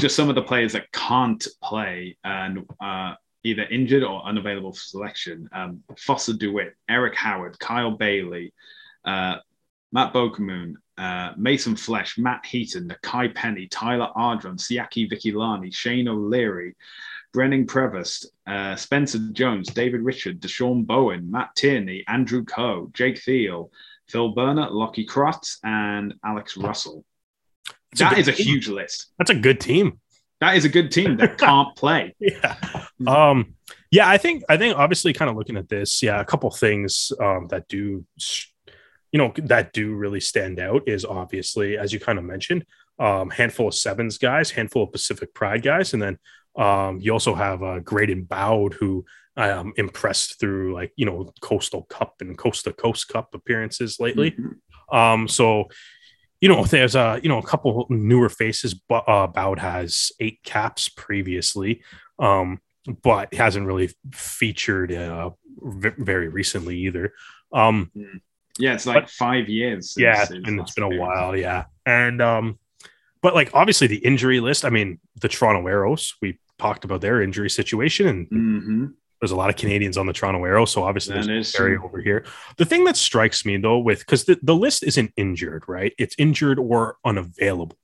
just some of the players that can't play and uh, either injured or unavailable for selection. Um, Foster DeWitt, Eric Howard, Kyle Baillie, uh, Matt Beukeboom, uh, Mason Flesch, Matt Heaton, Nakai Penny, Tyler Ardron, Siaki Vikilani, Shane O'Leary, Brennan Prevost, uh, Spencer Jones, David Richard, Deshaun Bowen, Matt Tierney, Andrew Coe, Jake Thiel, Phil Berna, Lockie Kratz, and Alex Russell. That a is a team. huge list. That's a good team. That is a good team that can't (laughs) play. yeah. Um, yeah, I think I think obviously kind of looking at this, yeah, a couple things um, that do you know that do really stand out is obviously as you kind of mentioned, um, handful of sevens guys, handful of Pacific Pride guys, and then um, you also have uh, Graydon Bowd who um, impressed through like you know Coastal Cup and Coast to Coast Cup appearances lately. Mm-hmm. Um, so you know, there's a you know a couple newer faces. But uh, Bowd has eight caps previously, um, but hasn't really featured uh, v- very recently either. Um, yeah, it's like but, five years. yeah, and it's been a while. Yeah, and um, but like obviously the injury list. I mean, the Toronto Arrows. We talked about their injury situation, and hmm there's a lot of Canadians on the Toronto Arrow, so obviously That there's is Barry over here. The thing that strikes me though, with because the, the list isn't injured, right? It's injured or unavailable.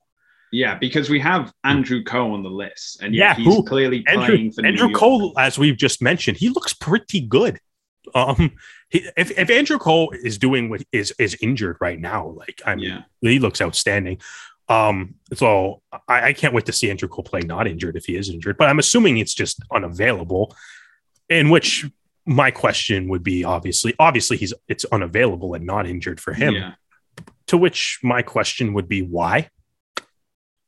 Yeah, because we have Andrew Coe on the list, and Yeah, he's who- clearly Andrew, playing for New Andrew. Coe, as we've just mentioned, he looks pretty good. Um, he, if, if Andrew Coe is doing what is is injured right now, like I mean, Yeah, he looks outstanding. Um, so I, I can't wait to see Andrew Coe play not injured if he is injured, but I'm assuming it's just unavailable. In which my question would be obviously, obviously he's it's unavailable and not injured for him. Yeah, To which my question would be why,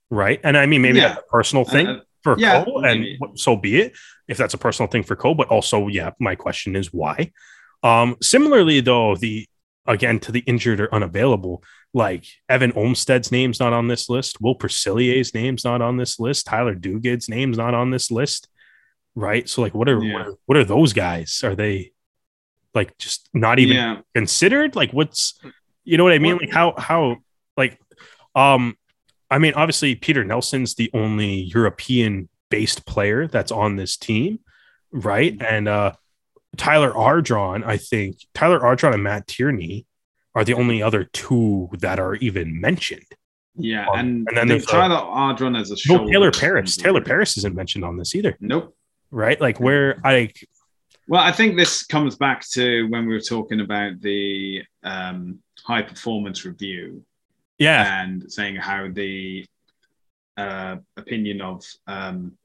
right? And I mean maybe Yeah. that's a personal thing Uh, for yeah, Coe, and maybe. what- so be it. If that's a personal thing for Coe, but also, yeah, my question is why. Um, similarly, though, the again to the injured or unavailable, like Evan Olmstead's name's not on this list, Will Percillier's name's not on this list, Tyler Duguid's name's not on this list, right? So, like, what are Yeah. what are, what are those guys? Are they like just not even yeah, considered? Like what's you know what i mean? Like how how like um i mean obviously peter nelson's the only european based player that's on this team right? And uh tyler ardron i think tyler ardron and matt tierney are the only other two that are even mentioned. Yeah, Um, and, and then there's Tyler Ardron as a no taylor paris. Taylor paris isn't mentioned on this either. Nope. Right? Like where i Well, I think this comes back to when we were talking about the um, high performance review yeah. and saying how the uh, opinion of um,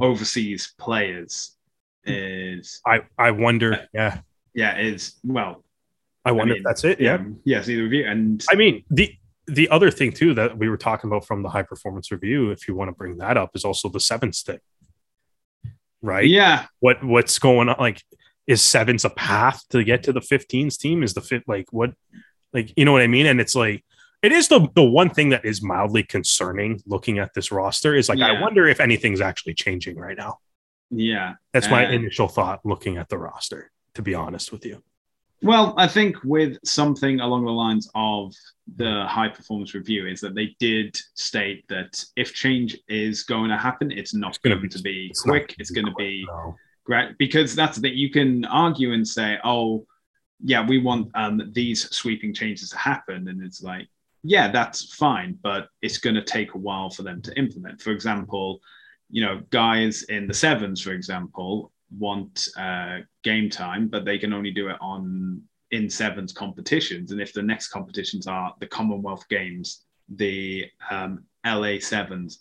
overseas players is i i wonder yeah. Yeah is well i wonder mean, if that's it yeah. um, yes the review and I mean, the the other thing too that we were talking about from the high performance review, if you want to bring that up, is also the sevens thing. Right? yeah What what's going on? Like, is sevens a path to get to the 15s team? Is the fit like what like you know what I mean? And it's like it is the the one thing that is mildly concerning looking at this roster is like I wonder if anything's actually changing right now. yeah That's my Uh, initial thought looking at the roster, to be honest with you. Well, I think with something along the lines of the high performance review is that they did state that if change is going to happen, it's not It's gonna be- to be it's quick. It's going to be No. great because that's that you can argue and say, oh, yeah, we want um, these sweeping changes to happen, and it's like, yeah, that's fine, but it's going to take a while for them to implement. For example, you know, guys in the sevens, for example, want uh, game time, but they can only do it on in sevens competitions. And if the next competitions are the Commonwealth Games, the um, LA sevens,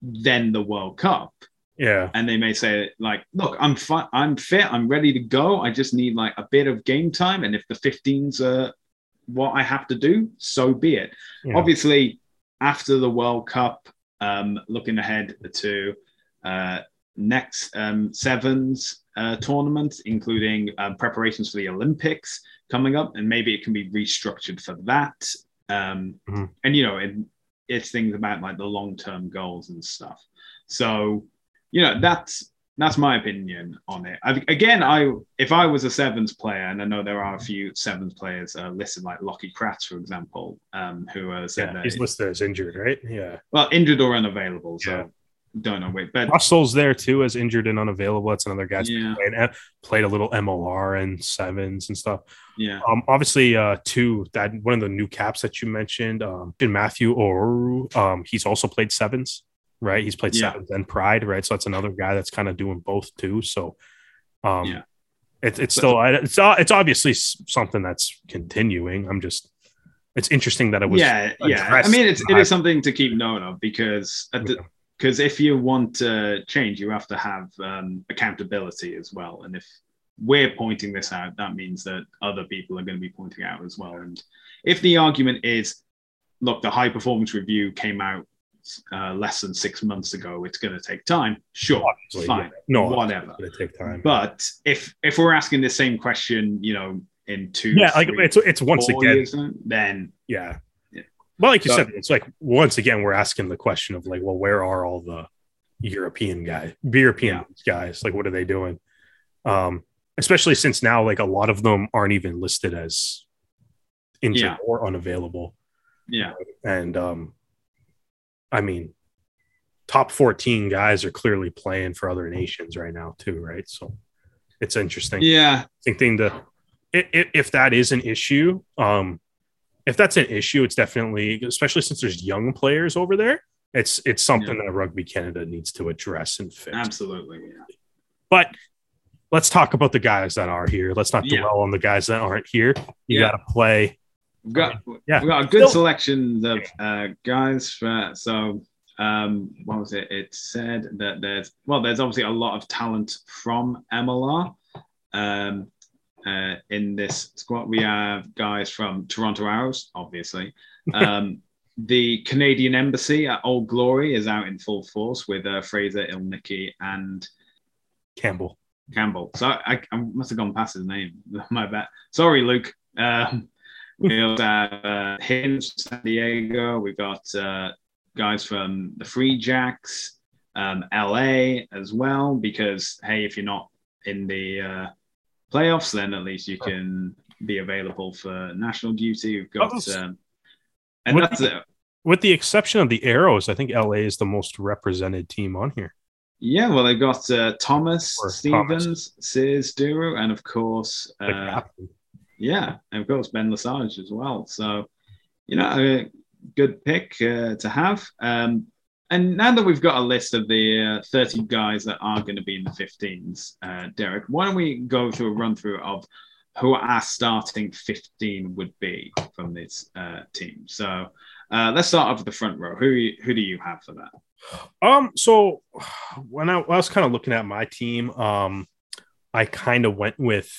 then the World Cup, Yeah. and they may say like, "Look, I'm fi- I'm fit, I'm ready to go. I just need like a bit of game time, and if the 15s are what I have to do, so be it." Yeah. Obviously, after the World Cup, um, looking ahead to uh, next um, sevens uh, tournament, including um, preparations for the Olympics coming up, and maybe it can be restructured for that. Um, Mhm. And you know, it, it's things about like the long term goals and stuff. So, you know, that's that's my opinion on it. I, again, I if I was a sevens player, and I know there are a few sevens players uh, listed, like Lockie Kratz, for example, um, who are said Yeah. that He's listed as injured, right? Yeah. well injured or unavailable. So Yeah. don't know wait, but Russell's there too as injured and unavailable. That's another guy that's yeah, played, played a little MLR and sevens and stuff. yeah, Um, obviously, uh, two that one of the new caps that you mentioned, um, Matthew Oworu, um, he's also played sevens, right? He's played Yeah. sevens and Pride, right? So that's another guy that's kind of doing both too. So, um, Yeah. it, it's still it's uh, it's obviously something that's continuing. I'm just it's interesting that it was yeah, yeah. I mean, it's it is something to keep note of because at the, Yeah. Because if you want to change, you have to have um, accountability as well. And if we're pointing this out, that means that other people are going to be pointing out as well. And if the argument is, look, the high performance review came out uh, less than six months ago, it's going to take time. Sure, obviously, fine, yeah. no whatever. it's take time. But if if we're asking the same question, you know, in two, yeah, like it's it's once again years, then Yeah. Well, like you So- said, it's like once again we're asking the question of like, well, where are all the European guys, European Yeah. guys? Like, what are they doing? Um, especially since now, like a lot of them aren't even listed as injured Yeah. or unavailable, yeah, and um, I mean, top 14 guys are clearly playing for other nations right now, too, right? So it's interesting. Yeah. I think the if, if that is an issue, um, if that's an issue, it's definitely, especially since there's young players over there, it's it's something yeah. that Rugby Canada needs to address and fix. Absolutely, yeah. But let's talk about the guys that are here. Let's not dwell on the guys that aren't here. You got to play. We've got yeah, we got a good Still, selection of uh, guys. For, so um, what was it? It said that there's well, there's obviously a lot of talent from MLR. Um, uh, in this squad, we have guys from Toronto Arrows, obviously. Um, (laughs) the Canadian Embassy at Old Glory is out in full force with uh, Fraser Ilnicki and Campbell. Campbell. So I, I, must have gone past his name. (laughs) My bad. Sorry, Luke. Um, we (laughs) also have uh, Hinge, San Diego. We've got uh, guys from the Free Jacks, um, LA as well. Because hey, if you're not in the uh, playoffs, then at least you can be available for national duty. We've got, um, and with that's the, it. With the exception of the Arrows, I think LA is the most represented team on here. Yeah, well, they've got uh, Thomas or Stevens, Thomas. Sears Duru, and of course, uh, yeah, and of course Ben Lesage as well. So, you know, a good pick uh, to have. Um, and now that we've got a list of the uh, 30 guys that are going to be in the 15s, uh, Derek, why don't we go through a run through of who our starting 15 would be from this uh, team? So uh, let's start off with the front row. Who who do you have for that? Um, so when I, when I was kind of looking at my team, um, I kind of went with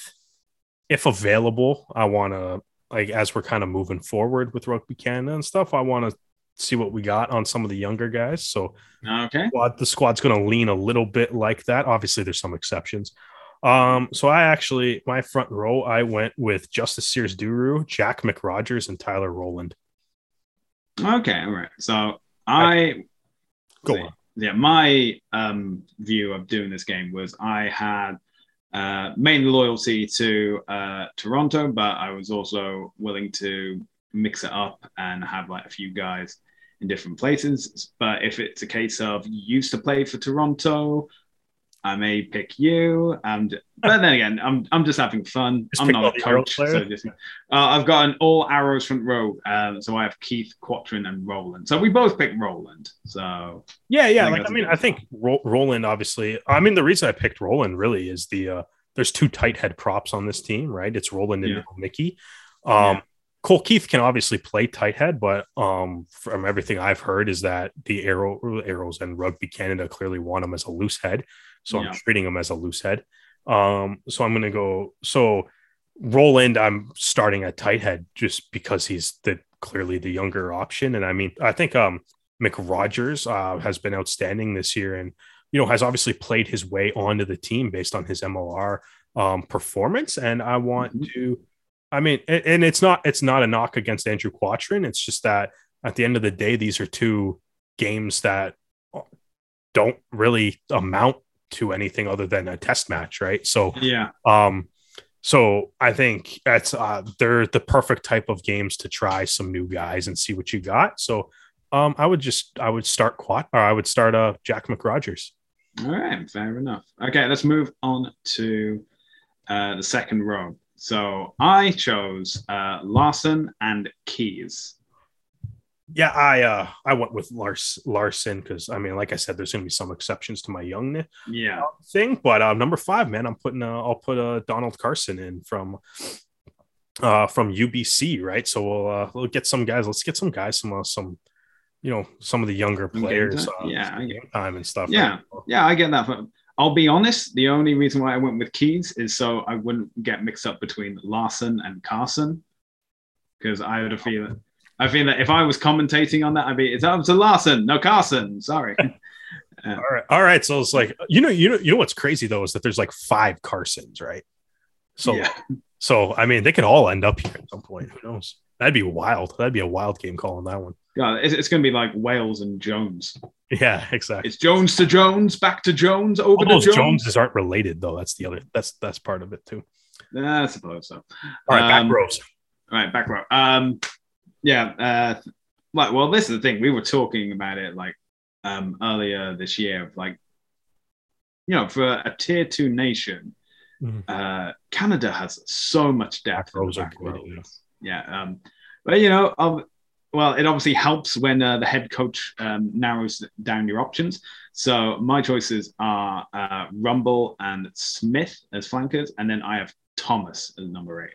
if available, I want to like as we're kind of moving forward with rugby Canada and stuff, I want to see what we got on some of the younger guys. So okay, squad, the squad's going to lean a little bit like that. Obviously, there's some exceptions. Um, so I actually my front row, I went with Justice Sears Duru, Jack McRogers, and Tyler Rowland. Okay, all right. So I go on. Yeah, my um, view of doing this game was I had uh, main loyalty to uh, Toronto, but I was also willing to mix it up and have like a few guys in different places. But if it's a case of you used to play for Toronto, I may pick you. And but then again, I'm I'm just having fun. Just I'm not a coach, so just uh, I've got an all arrows front row. Uh, so I have Keith, Quattrin, and Rowland. So we both picked Rowland. So yeah, yeah. I like I mean, I think Ro- Rowland obviously. I mean, the reason I picked Rowland really is the uh, there's two tight head props on this team, right? It's Rowland and yeah. Mickey. Um, yeah. Cole Keith can obviously play tight head, but um, from everything I've heard is that the arrow arrows and Rugby Canada clearly want him as a loose head. So yeah. I'm treating him as a loose head. Um, so I'm going to go. So Rowland, I'm starting at tight head just because he's the clearly the younger option. And I mean, I think um, McRogers uh, has been outstanding this year and, you know, has obviously played his way onto the team based on his MLR um, performance. And I want mm-hmm. to, I mean, and it's not, it's not a knock against Andrew Quattrin. It's just that at the end of the day, these are two games that don't really amount to anything other than a test match, right? So yeah, um, so I think that's uh, they're the perfect type of games to try some new guys and see what you got. So um, I would just I would start quad or I would start uh Jack McRogers. All right, fair enough. Okay, let's move on to uh, the second row. So I chose uh, Larson and Keys. Yeah, I uh I went with Lars Larson because I mean, like I said, there's gonna be some exceptions to my young yeah thing, but uh, number five, man, I'm putting uh, I'll put uh Donald Carson in from uh from UBC, right? So we'll uh we'll get some guys. Let's get some guys some uh, some you know some of the younger players, uh, yeah, game time and stuff. Yeah, right? yeah, I get that. I'll be honest, the only reason why I went with Keys is so I wouldn't get mixed up between Larson and Carson because I had a feeling I feel that if I was commentating on that, I'd be it's up to Larson, no Carson. Sorry. (laughs) Uh, all right, all right. So it's like you know, you know, you know what's crazy though is that there's like five Carsons, right? So, yeah. so I mean, they could all end up here at some point. Who knows? That'd be wild. That'd be a wild game calling that one. Yeah, it's, it's going to be like Wales and Jones. Yeah, exactly. It's Jones to Jones, back to Jones, over all to those Jones. Joneses aren't related though. That's the other. That's that's part of it too. Yeah, I suppose so. All right, um, back rows. All right, back row. Um, yeah, uh, like, well, this is the thing. We were talking about it like um, earlier this year. Of like, you know, for a tier two nation, Mhm. uh, Canada has so much depth. Back rows the are good, rows. yeah. yeah. Um, but you know, um, well, it obviously helps when uh, the head coach um, narrows down your options. So my choices are uh, Rumball and Smith as flankers, and then I have Thomas as number eight.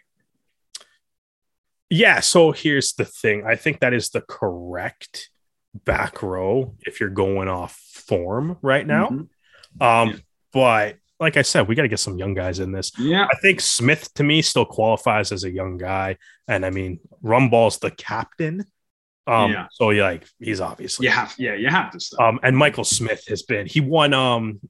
Yeah. So here's the thing. I think that is the correct back row if you're going off form right now. Mhm. Um, Yeah. but like I said, we got to get some young guys in this. Yeah, I think Smith to me still qualifies as a young guy, and I mean Rumball's the captain. Um, Yeah. so yeah, like he's obviously you have. Yeah, you have to start. Um, and Michael Smith has been he won um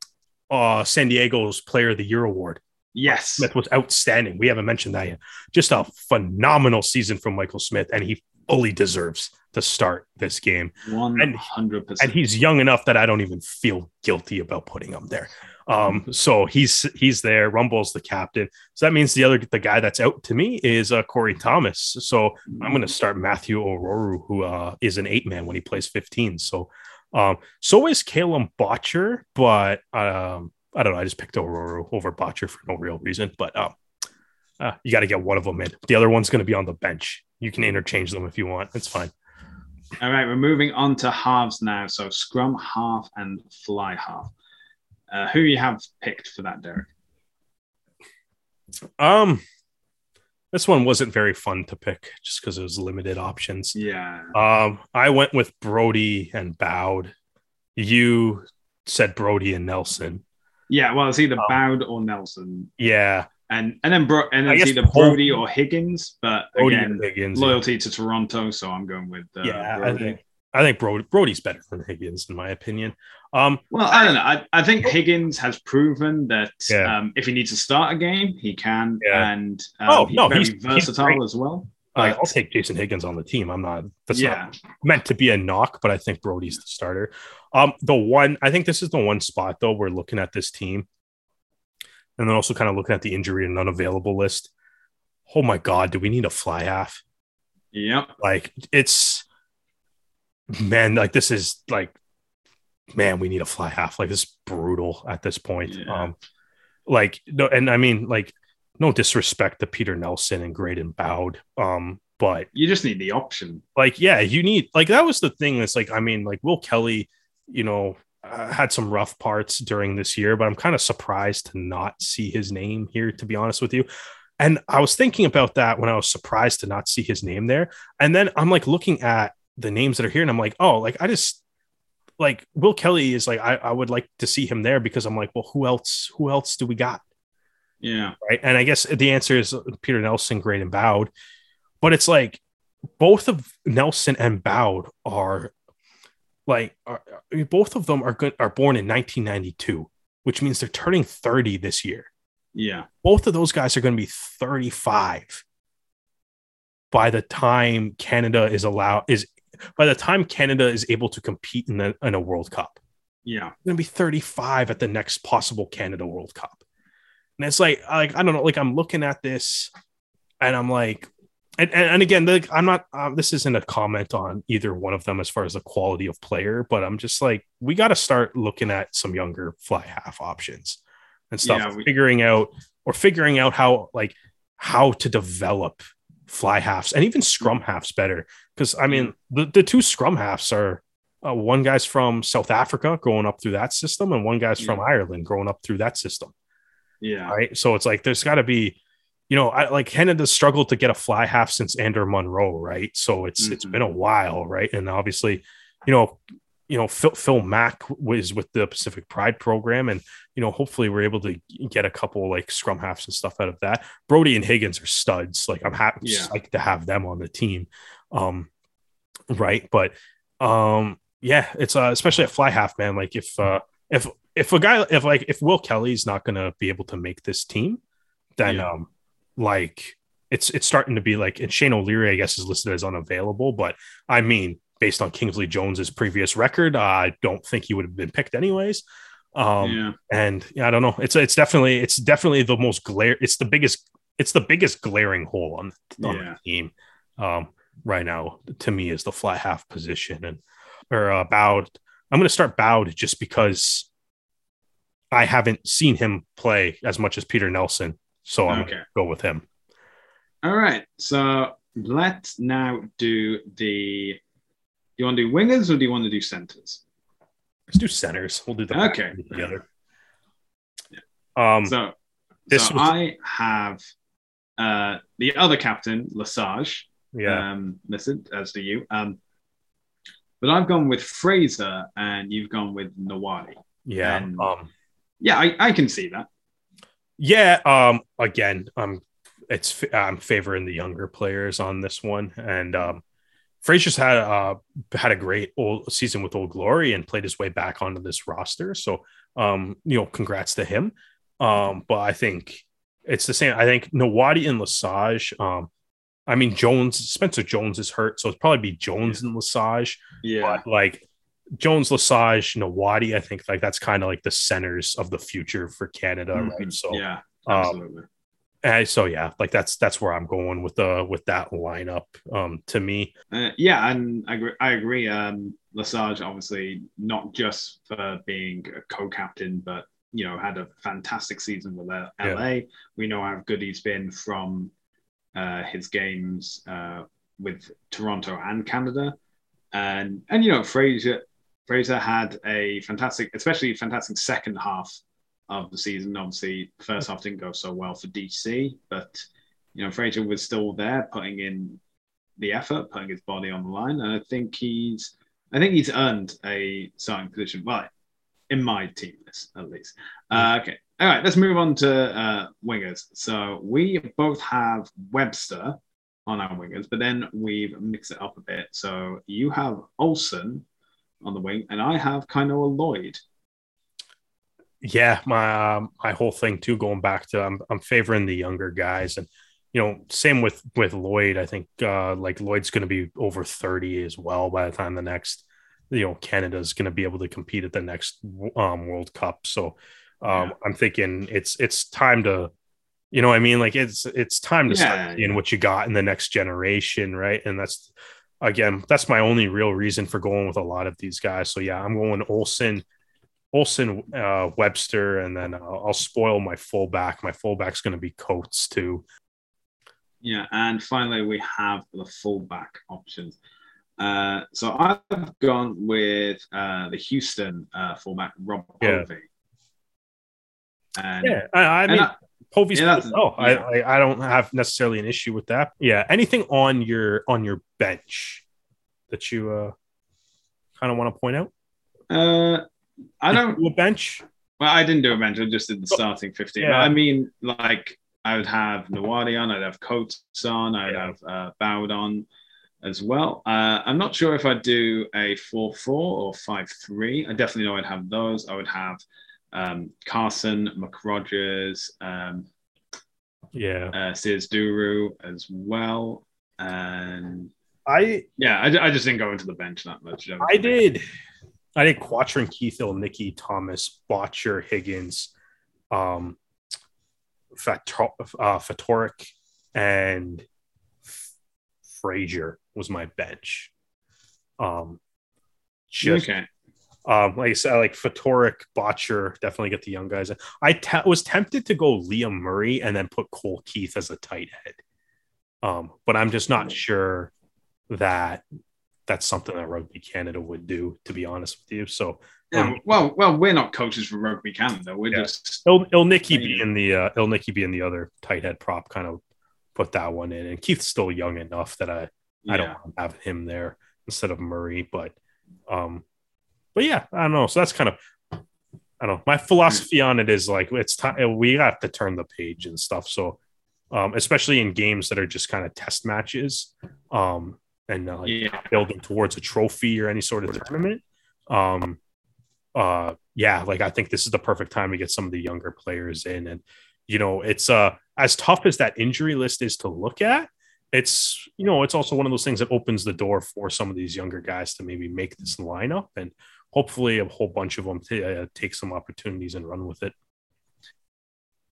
uh San Diego's Player of the Year award. yes. Smith was outstanding. We haven't mentioned that yet. Just a phenomenal season from Michael Smith, and he fully deserves to start this game. One hundred And percent. And he's young enough that I don't even feel guilty about putting him there. Um, so he's he's there. Rumball's the captain. So that means the other the guy that's out to me is uh, Corey Thomas. So I'm going to start Matthew Oworu, who uh, is an eight man when he plays 15. So, um, so is Caleb Botcher, but um, I don't know. I just picked Oworu over Botcher for no real reason. But um, uh, you got to get one of them in. The other one's going to be on the bench. You can interchange them if you want. It's fine. All right, we're moving on to halves now. So scrum half and fly half. Uh, who you have picked for that, Derek? Um, this one wasn't very fun to pick just because it was limited options. Yeah. Um, I went with Brody and Bowd. You said Brody and Nelson. Yeah, well, it's either Um, Bowd or Nelson, Yeah, and and then Bro- and it's either Brody or Higgins. But Brody again, Higgins. loyalty to Toronto, so I'm going with uh, yeah, I think I think Brody, Brody's better than Higgins in my opinion. Um, Well, I don't know. I, I think Higgins has proven that Yeah. um, if he needs to start a game, he can, Yeah. and um, Oh, he's no, very he's- he's versatile great. as well. But- I'll take Jason Higgins on the team. I'm not. That's yeah, not meant to be a knock, but I think Brody's the starter. Um, the one I think this is the one spot though we're looking at this team, and then also kind of looking at the injury and unavailable list. Oh my God, do we need a fly half? yep, Like it's man, like this is like man, we need a fly half. Like this is brutal at this point. Yeah. Um, like no, and I mean like no disrespect to Peter Nelson and Graydon Bowd. Um, but you just need the option. like yeah you need like that was the thing that's like i mean like will kelly you know uh, had some rough parts during this year but i'm kind of surprised to not see his name here to be honest with you and i was thinking about that when i was surprised to not see his name there and then i'm like looking at the names that are here and i'm like oh like i just like will kelly is like i, I would like to see him there because i'm like well who else who else do we got Yeah, right? And I guess the answer is Peter Nelson, Graydon Bowd. But it's like both of Nelson and Bowd are like are, I mean, both of them are good are born in 1992, which means they're turning 30 this year. yeah, Both of those guys are going to be 35 by the time Canada is allowed is by the time Canada is able to compete in, the, in a World Cup yeah, going to be 35 at the next possible Canada World Cup. And it's like, like I don't know, like I'm looking at this and I'm like, and, and, again, like, I'm not, um, this isn't a comment on either one of them as far as the quality of player, but I'm just like, we got to start looking at some younger fly half options and stuff, Yeah, we- figuring out or figuring out how, like, how to develop fly halves and even scrum halves better. Cause I mean, the, the two scrum halves are, uh, one guy's from South Africa growing up through that system, and one guy's from Ireland growing up through that system. yeah, Right. So it's like there's got to be, you know, I, like Canada's struggled to get a fly half since Ander Monro. Right. So it's it's Mhm. been a while. Right. And obviously, you know, you know, Phil, Phil Mack was with the Pacific Pride program, and you know, hopefully we're able to get a couple like scrum halves and stuff out of that. Brody and Higgins are studs. Like I'm happy Yeah. like to have them on the team. Um, right. But um, yeah, it's uh, especially a fly half, man. Like if uh, if if a guy if like if Will Kelly's not gonna be able to make this team, then Yeah. um, like it's it's starting to be like and Shane O'Leary, I guess, is listed as unavailable. But I mean, based on Kingsley Jones's previous record, I don't think he would have been picked anyways. Um, yeah, and yeah, I don't know. It's it's definitely it's definitely the most glare. It's the biggest. It's the biggest glaring hole on, on Yeah. the team. Um, right now to me is the flat half position and or uh, Bowd. I'm going to start Bowd just because I haven't seen him play as much as Peter Nelson, so I'm Okay. going to go with him. All right. So let's now do the. Do you want to do wingers or do you want to do centers? Let's do centers. We'll do the Okay. together. Um, So, This so was- I have uh, the other captain, Lesage, yeah, um, listed, as do you. Um, but I've gone with Fraser and you've gone with Nawadi. yeah. and- Um, Yeah, I, I can see that. Yeah. Um. Again, um, it's I'm favoring the younger players on this one, and um, Frazier's had uh had a great old season with Old Glory and played his way back onto this roster. So, um, you know, congrats to him. Um, but I think it's the same. I think Nawadi and Lesage. Um, I mean Jones, Spencer Jones is hurt, so it's probably be Jones and Lesage. Yeah. But like Jones, Lesage, Nawadi, I think like that's kind of like the centers of the future for Canada, right? So yeah, um, absolutely. and so yeah, like that's that's where I'm going with the with that lineup. Um, to me, Uh, yeah, and I agree. I agree. Um, Lesage, obviously, not just for being a co-captain, but you know, had a fantastic season with uh, Yeah. LA. We know how good he's been from uh, his games uh, with Toronto and Canada, and and you know, Fraser Fraser had a fantastic, especially fantastic second half of the season. Obviously, first half didn't go so well for DC, but you know, Fraser was still there, putting in the effort, putting his body on the line, and I think he's, I think he's earned a starting position. Well, in my team list at least. Uh, okay, all right. Let's move on to uh, wingers. So we both have Webster on our wingers, but then we've mixed it up a bit. So you have Olsen on the wing, and I have Kainoa Lloyd. yeah, my um, my whole thing too, going back to I'm I'm favoring the younger guys, and you know, same with with Lloyd. I think uh, like Lloyd's going to be over thirty as well by the time the next, you know, Canada's going to be able to compete at the next um, World Cup. So um, Yeah. I'm thinking it's it's time to, you know, what I mean, like it's it's time to Yeah, start seeing what you got in the next generation, right? And that's again, that's my only real reason for going with a lot of these guys. So yeah, I'm going Olson. Olson, uh, Webster, and then I'll, I'll spoil my fullback. My fullback's going to be Coates too. Yeah, and finally we have the fullback options. Uh, so I've gone with uh, the Houston uh, fullback Rob Yeah. And Yeah, I, I mean, I- Povey's. yeah, that's- oh, I, yeah. I I don't have necessarily an issue with that. Yeah, anything on your on your bench that you uh kind of want to point out? uh, I Did don't. do a bench. Well, I didn't do a bench. I just did the starting fifteen. Yeah. I mean, like I would have Nawadi on. I'd have Coates on. I'd Yeah. have uh, Bowd on as well. Uh, I'm not sure if I'd do a four-four or five-three. I definitely know I'd have those. I would have um, Carson, McRogers, um, Yeah, uh, Sears Duru as well. And I yeah, I, I just didn't go into the bench that much. I did. I did Quattrin, Keith Hill, Nicky Thomas, Botcher, Higgins, um, Fator- uh, Fatoric, and Frazier was my bench. Um, just Okay. Um, like I said, like Fatoric, Botcher, definitely get the young guys. I te- was tempted to go Liam Murray and then put Cole Keith as a tight head, um, but I'm just not sure that that's something that Rugby Canada would do. To be honest with you, so Yeah, Um, well, well, we're not coaches for Rugby Canada. We're Yeah. just Il Ilnicki Yeah. being the uh, Ilnicki being the other tight head prop, kind of put that one in. And Keith's still young enough that I I don't yeah. want to have him there instead of Murray, but um, but yeah, I don't know. So that's kind of I don't know. My philosophy on it is like it's time we have to turn the page and stuff. So um, especially in games that are just kind of test matches, um, and uh, like yeah. building towards a trophy or any sort of tournament. Um, uh, yeah, like I think this is the perfect time to get some of the younger players in, and you know, it's uh as tough as that injury list is to look at. It's you know, it's also one of those things that opens the door for some of these younger guys to maybe make this lineup, and hopefully a whole bunch of them t- uh, take some opportunities and run with it.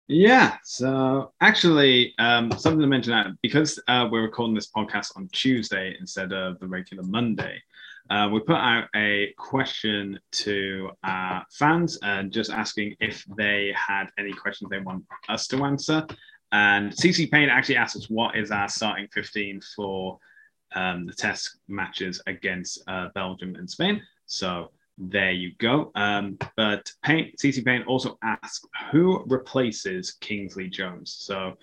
Yeah. So actually, um, something to mention that because uh, we're recording this podcast on Tuesday instead of the regular Monday, uh, we put out a question to our fans and just asking if they had any questions they want us to answer. And CC Payne actually asked us what is our starting 15 for um, the test matches against uh, Belgium and Spain. So there you go. Um, but Payne, CC Payne also asks who replaces Kingsley Jones. So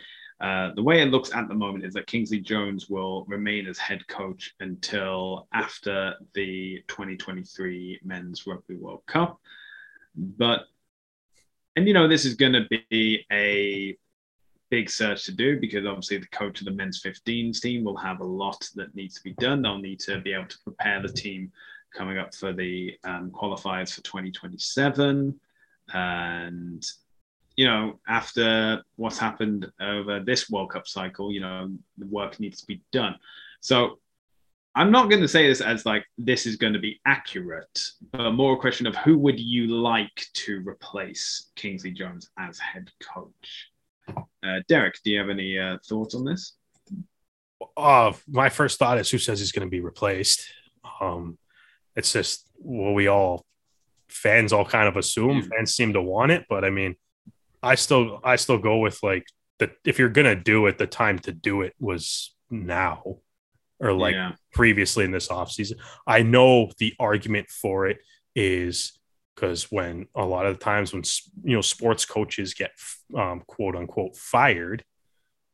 uh, the way it looks at the moment is that Kingsley Jones will remain as head coach until after the 2023 Men's Rugby World Cup. But, and you know, this is going to be a big search to do because obviously the coach of the men's 15s team will have a lot that needs to be done. They'll need to be able to prepare the team coming up for the um, qualifiers for 2027. And you know, after what's happened over this World Cup cycle, you know, the work needs to be done. So I'm not going to say this as like this is going to be accurate, but more a question of who would you like to replace Kingsley Jones as head coach? Uh, Derek, do you have any uh, thoughts on this? Uh, my first thought is who says he's going to be replaced. Um, it's just what we all fans all kind of assume. Mm. Fans seem to want it, but I mean, I still I still go with like the if you're gonna do it, the time to do it was now or like yeah. previously in this offseason. I know the argument for it is because when a lot of the times when you know sports coaches get um, quote unquote fired,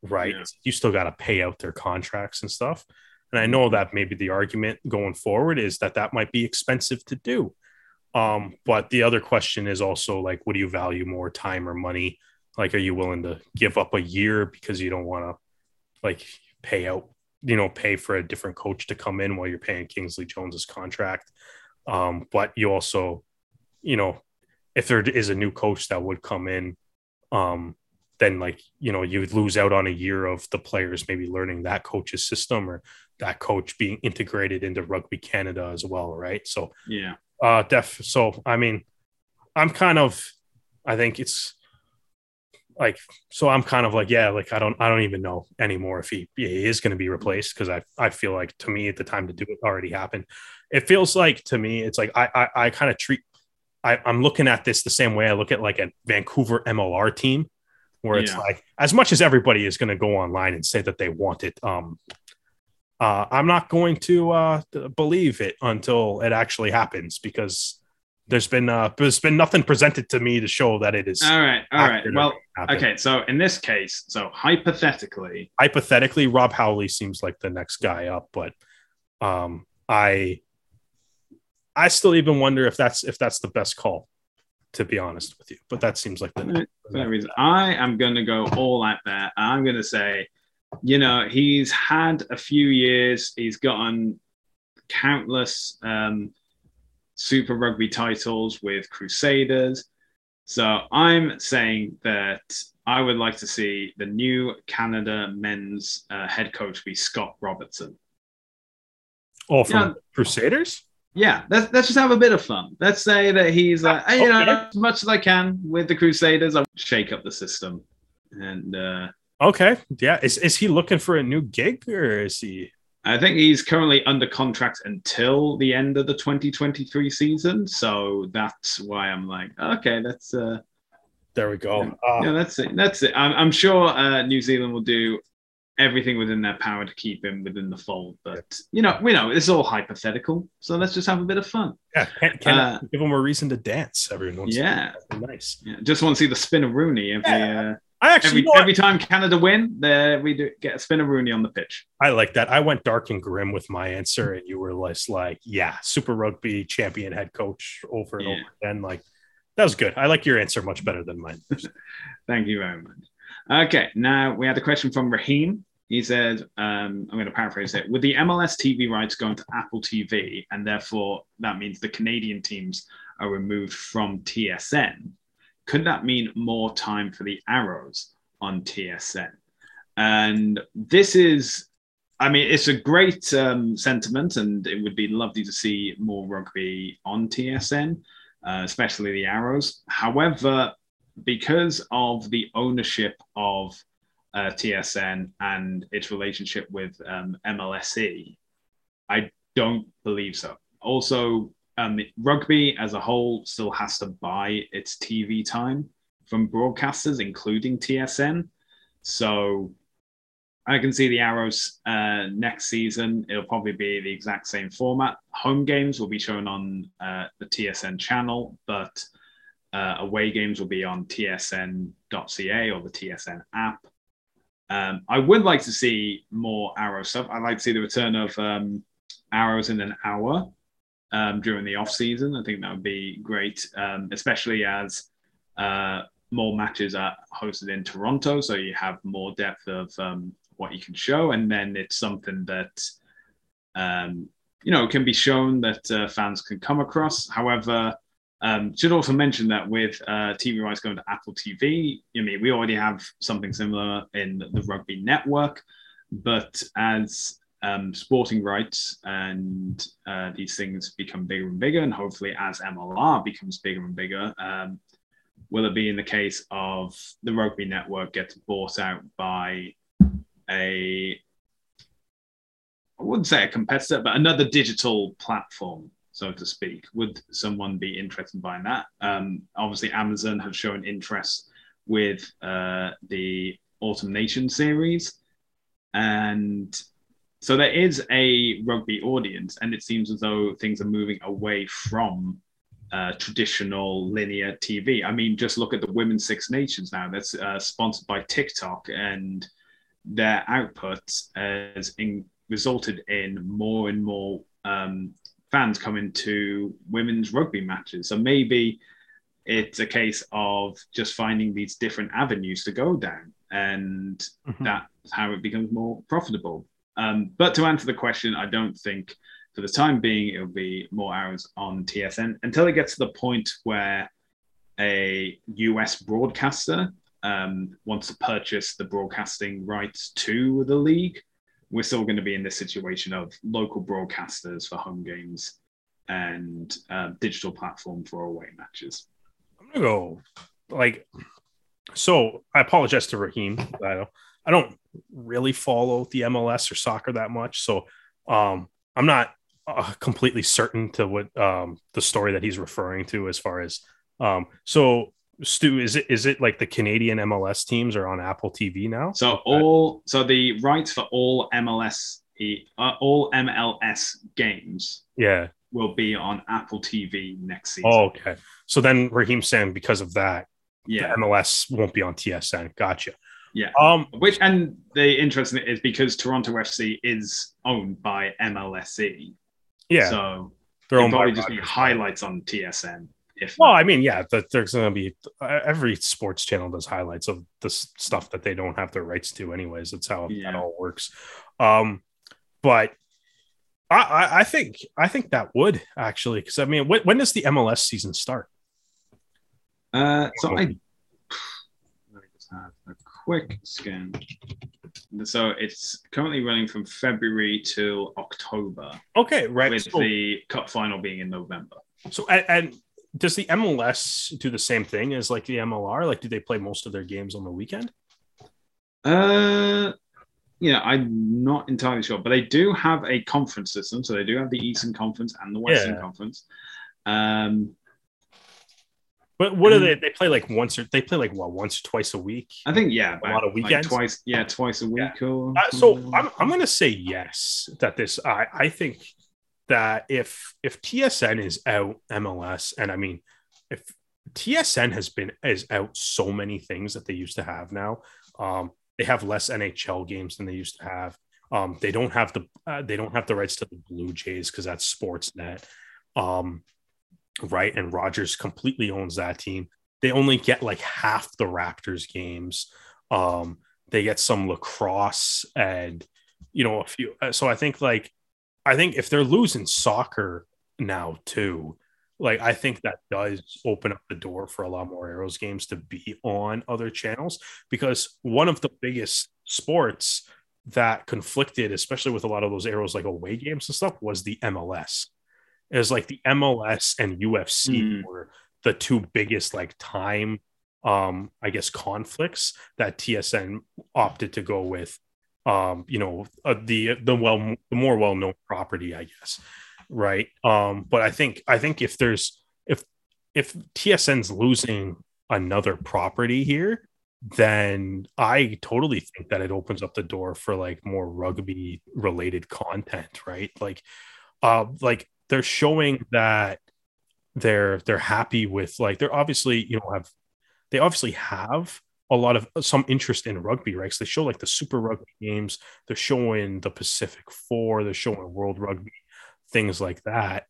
right? Yeah. You still got to pay out their contracts and stuff. And I know that maybe the argument going forward is that that might be expensive to do. Um, but the other question is also like, what do you value more, time or money? Like, are you willing to give up a year because you don't want to like pay out, you know, pay for a different coach to come in while you're paying Kingsley Jones's contract? Um, but you also, you know, if there is a new coach that would come in, um, then like you know you would lose out on a year of the players maybe learning that coach's system or that coach being integrated into rugby canada as well right so yeah uh, def. So I mean, I'm kind of, I think it's like so. I'm kind of like, yeah, like I don't, I don't even know anymore if he, he is going to be replaced because I, I feel like to me at the time to do it already happened. It feels like to me, it's like I, I, I kind of treat. I, I'm looking at this the same way I look at like a Vancouver MLR team, where it's yeah. like as much as everybody is going to go online and say that they want it, um, uh, I'm not going to uh, believe it until it actually happens because there's been uh, there's been nothing presented to me to show that it is. All right, all right. Well, okay. So in this case, so hypothetically, hypothetically, Rob Howley seems like the next guy up, but um, I I still even wonder if that's if that's the best call. To be honest with you, but that seems like the. reason I am going to go all out there. I'm going to say you know, he's had a few years. He's gotten countless um, Super Rugby titles with Crusaders. So I'm saying that I would like to see the new Canada men's uh, head coach be Scott Robertson. Oh, from yeah. Crusaders? Yeah, let's, let's just have a bit of fun. Let's say that he's like, uh, you know, as much as I can with the Crusaders, I'll shake up the system. And uh, Okay. Yeah. Is, is he looking for a new gig or is he? I think he's currently under contract until the end of the 2023 season. So that's why I'm like, okay, that's. Uh, there we go. Yeah, uh, yeah that's it. That's it. I'm, I'm sure uh, New Zealand will do everything within their power to keep him within the fold. But you know, we know it's all hypothetical. So let's just have a bit of fun. Yeah, can, can uh, give him a reason to dance every once. Yeah, nice. Yeah, just want to see the spin of Rooney every. Yeah. Uh, I actually every, every time Canada win, there we do get a spin of Rooney on the pitch. I like that. I went dark and grim with my answer, and you were less like, yeah, Super Rugby champion head coach over and yeah. over again. Like that was good. I like your answer much better than mine. (laughs) Thank you very much. Okay, now we had a question from Raheem. He said, um, I'm going to paraphrase it. With the MLS TV rights going to Apple TV, and therefore that means the Canadian teams are removed from TSN, could that mean more time for the arrows on TSN? And this is, I mean, it's a great um, sentiment, and it would be lovely to see more rugby on TSN, uh, especially the arrows. However, because of the ownership of uh, TSN and its relationship with um, MLSE, I don't believe so. Also, um, rugby as a whole still has to buy its TV time from broadcasters, including TSN. So I can see the Arrows uh, next season. It'll probably be the exact same format. Home games will be shown on uh, the TSN channel, but uh, away games will be on tsn.ca or the TSN app. Um, I would like to see more Arrow stuff. I'd like to see the return of um, Arrows in an hour um, during the off season. I think that would be great, um, especially as uh, more matches are hosted in Toronto, so you have more depth of um, what you can show, and then it's something that um, you know can be shown that uh, fans can come across. However, um, should also mention that with uh, TV rights going to Apple TV, I mean we already have something similar in the Rugby Network, but as um, sporting rights and uh, these things become bigger and bigger, and hopefully as MLR becomes bigger and bigger, um, will it be in the case of the Rugby Network gets bought out by a I wouldn't say a competitor, but another digital platform, so to speak. Would someone be interested in buying that? Um, obviously, Amazon have shown interest with uh, the Autumn Nation series, and so there is a rugby audience, and it seems as though things are moving away from uh, traditional linear TV. I mean, just look at the Women's Six Nations now. That's uh, sponsored by TikTok, and their output has in, resulted in more and more um, fans coming to women's rugby matches. So maybe it's a case of just finding these different avenues to go down, and mm-hmm. that's how it becomes more profitable. Um, but to answer the question, I don't think for the time being it'll be more hours on TSN until it gets to the point where a US broadcaster um, wants to purchase the broadcasting rights to the league, we're still going to be in this situation of local broadcasters for home games and uh, digital platform for away matches. I'm gonna go like so. I apologize to Raheem. I don't, I don't really follow the MLS or soccer that much, so um, I'm not uh, completely certain to what um, the story that he's referring to as far as um, so Stu, is it is it like the Canadian MLS teams are on Apple TV now? So all so the rights for all MLS uh, all MLS games, yeah, will be on Apple TV next season. Oh, okay. So then Raheem saying because of that, yeah, MLS won't be on TSN. Gotcha. Yeah. Um, which and the interesting is because Toronto FC is owned by MLSE. Yeah. So they're owned probably just be highlights on TSN. If well, I mean, yeah, that there's going to be every sports channel does highlights of the stuff that they don't have their rights to, anyways. That's how yeah. that all works. Um, but I, I, I think I think that would actually because I mean, when, when, does the MLS season start? Uh, so I, (sighs) let me just have a quick scan. So it's currently running from February till October. Okay, right. With so, the cup final being in November. So and, and does the MLS do the same thing as like the MLR? Like, do they play most of their games on the weekend? Uh, yeah, I'm not entirely sure, but they do have a conference system. So they do have the Eastern Conference and the Western yeah. Conference. Um, but what do they? They play like once or they play like what once or twice a week. I think yeah, a lot of weekends. Like twice, yeah, twice a week. Yeah. Or uh, so I'm I'm gonna say yes that this I I think that if if TSN is out MLS, and I mean, if TSN has been is out so many things that they used to have now, um, they have less NHL games than they used to have. Um, they don't have the uh, they don't have the rights to the Blue Jays because that's Sportsnet, um, right? And Rogers completely owns that team. They only get like half the Raptors games. Um, they get some lacrosse and you know a few. Uh, so I think like I think if they're losing soccer now too, like I think that does open up the door for a lot more Arrows games to be on other channels because one of the biggest sports that conflicted, especially with a lot of those Arrows like away games and stuff, was the MLS. It was like the MLS and UFC mm. were the two biggest like time um, I guess conflicts that TSN opted to go with, um, you know, uh, the the well the more well known property, I guess, right? Um, but I think I think if there's if if TSN's losing another property here, then I totally think that it opens up the door for like more rugby related content, right? Like, uh, like they're showing that they're they're happy with like they're obviously you know have they obviously have a lot of some interest in rugby, right? So they show like the Super Rugby games, they're showing the Pacific Four, they're showing World Rugby, things like that,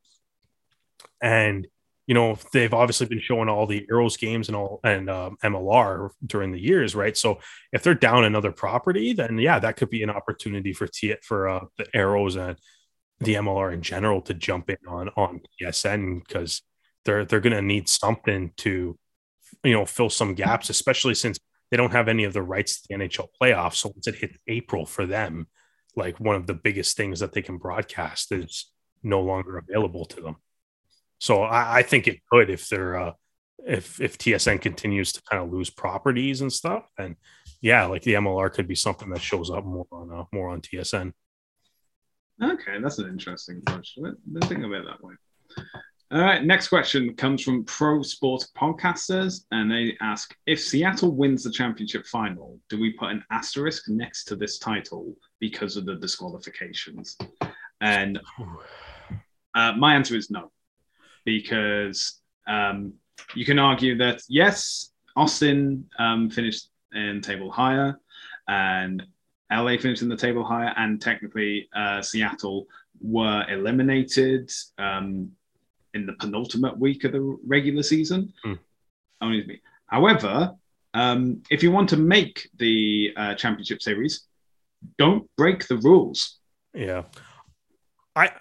and you know they've obviously been showing all the Arrows games and all and um, MLR during the years, right? So if they're down another property, then yeah, that could be an opportunity for T for uh, the Arrows and the MLR in general to jump in on on TSN because they're they're going to need something to you know fill some gaps, especially since they don't have any of the rights to the NHL playoffs. So once it hits April for them, like one of the biggest things that they can broadcast is no longer available to them. So I, I think it could if they're uh, if if TSN continues to kind of lose properties and stuff, and yeah, like the MLR could be something that shows up more on uh, more on TSN. Okay, that's an interesting approach. Let's think of it that way. All right, next question comes from Pro Sports Podcasters, and they ask if Seattle wins the championship final, do we put an asterisk next to this title because of the disqualifications? And uh, my answer is no, because um, you can argue that yes, Austin um, finished in table higher, and LA finished in the table higher, and technically uh, Seattle were eliminated. Um, in the penultimate week of the regular season. Mm. Only me. However, um, if you want to make the uh, championship series, don't break the rules. Yeah, I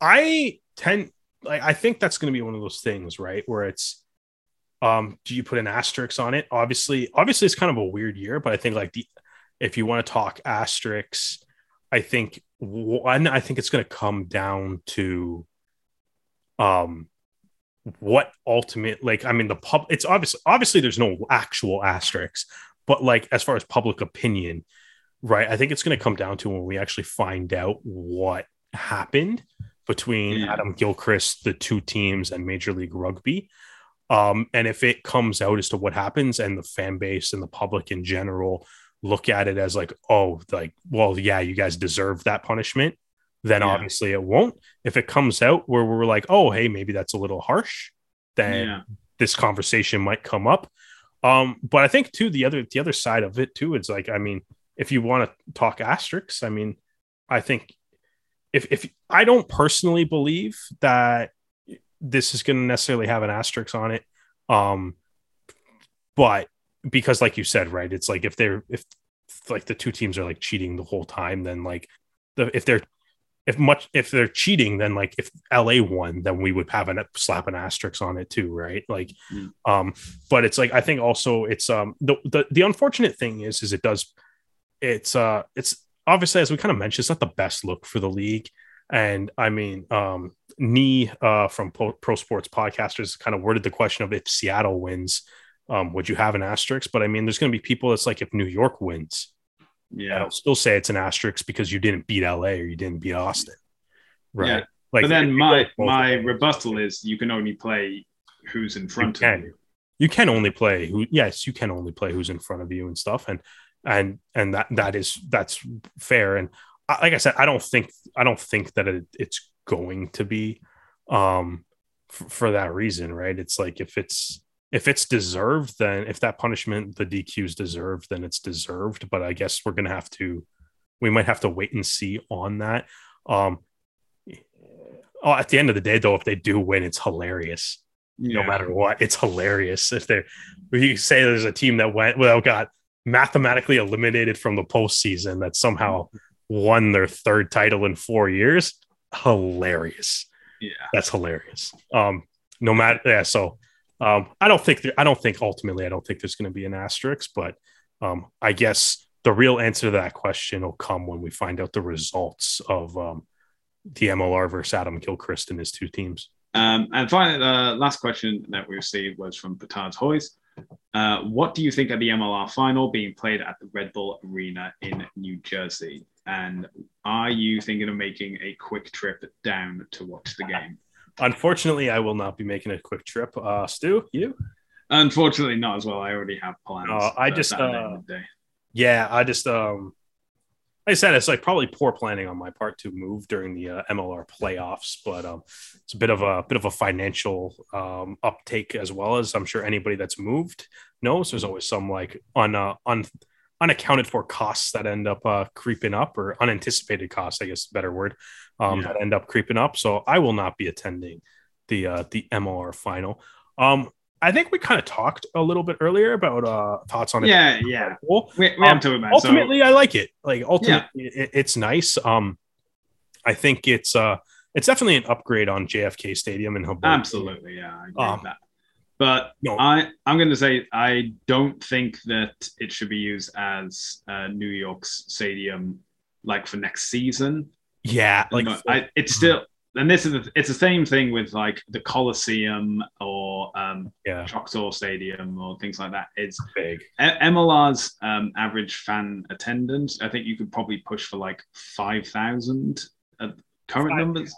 I tend like I think that's going to be one of those things, right? Where it's um, do you put an asterisk on it? Obviously, obviously, it's kind of a weird year, but I think like the if you want to talk asterisks, I think one, I think it's going to come down to um what ultimate like i mean the pub it's obviously obviously there's no actual asterisks but like as far as public opinion right i think it's going to come down to when we actually find out what happened between yeah. adam gilchrist the two teams and major league rugby um and if it comes out as to what happens and the fan base and the public in general look at it as like oh like well yeah you guys deserve that punishment then yeah. obviously it won't. If it comes out where we're like, oh, hey, maybe that's a little harsh, then yeah. this conversation might come up. Um, but I think too the other the other side of it too is like, I mean, if you want to talk asterisks, I mean, I think if if I don't personally believe that this is going to necessarily have an asterisk on it, um, but because like you said, right, it's like if they're if like the two teams are like cheating the whole time, then like the, if they're if much if they're cheating, then like if LA won, then we would have a slap an asterisk on it too, right? Like, mm. um, but it's like I think also it's um the, the the unfortunate thing is is it does it's uh it's obviously as we kind of mentioned it's not the best look for the league, and I mean um Nee uh from Pro, Pro Sports Podcasters kind of worded the question of if Seattle wins, um would you have an asterisk? But I mean there's going to be people that's like if New York wins yeah. I'll still say it's an asterisk because you didn't beat LA or you didn't beat Austin. Right. Yeah. Like, but then my my rebuttal is you can only play who's in front you of you. You can only play who yes, you can only play who's in front of you and stuff. And and and that that is that's fair. And like I said, I don't think I don't think that it, it's going to be um for that reason, right? It's like if it's if it's deserved, then if that punishment, the DQ is deserved, then it's deserved. But I guess we're gonna have to, we might have to wait and see on that. Um, oh, at the end of the day, though, if they do win, it's hilarious. Yeah. No matter what, it's hilarious. If they, you say there's a team that went, well, got mathematically eliminated from the postseason that somehow won their third title in four years, hilarious. Yeah, that's hilarious. Um, no matter, yeah. So um, I don't think I don't think ultimately I don't think there's going to be an asterisk, but um, I guess the real answer to that question will come when we find out the results of um, the MLR versus Adam Gilchrist and his two teams. Um, and finally, the last question that we received was from Petard's Hoys. Uh, what do you think of the MLR final being played at the Red Bull Arena in New Jersey? And are you thinking of making a quick trip down to watch the game? Unfortunately, I will not be making a quick trip. Uh, Stu, you? Unfortunately, not as well. I already have plans. Uh, I just, uh, yeah, I just, um, like I said, it's like probably poor planning on my part to move during the uh, MLR playoffs, but um, it's a bit of a bit of a financial um, uptake as well as I'm sure anybody that's moved knows. There's always some like un, uh, un unaccounted for costs that end up uh, creeping up, or unanticipated costs, I guess, better word, um, yeah. that end up creeping up. So I will not be attending the uh, the MLR final. Um, I think we kind of talked a little bit earlier about uh, thoughts on it. Yeah, yeah. Cool. We, we um, about ultimately, so. I like it. Like ultimately, yeah. it, it's nice. Um, I think it's uh, it's definitely an upgrade on JFK Stadium in Hoboken. Absolutely, yeah, I agree um, with that. But no. I, I'm going to say I don't think that it should be used as uh, New York's stadium, like for next season. Yeah, like for, I, it's still and this is the, it's the same thing with like the Coliseum or um, yeah. Choctaw Stadium or things like that. It's big. MLR's um, average fan attendance, I think you could probably push for like five thousand uh, current five, numbers.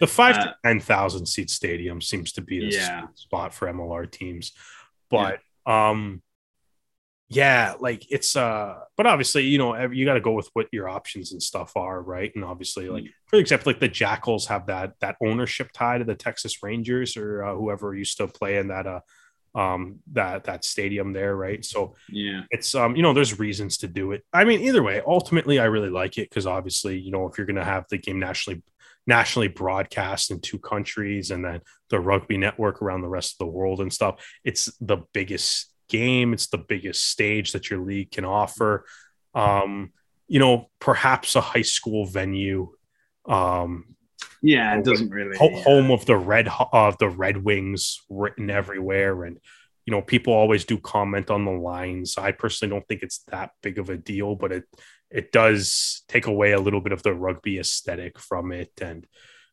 The five uh, to ten thousand seat stadium seems to be the yeah. spot for MLR teams, but yeah. um, yeah, like it's uh, but obviously, you know, you got to go with what your options and stuff are, right? And obviously, like mm. for example, like the Jackals have that that ownership tie to the Texas Rangers or uh, whoever used to play in that uh um that that stadium there right so yeah it's um you know there's reasons to do it i mean either way ultimately i really like it because obviously you know if you're going to have the game nationally nationally broadcast in two countries and then the rugby network around the rest of the world and stuff it's the biggest game. It's the biggest stage that your league can offer. Um, you know, perhaps a high school venue. Um, yeah, it doesn't really home of the red of the Red Wings written everywhere, and you know, people always do comment on the lines. I personally don't think it's that big of a deal, but it it does take away a little bit of the rugby aesthetic from it, and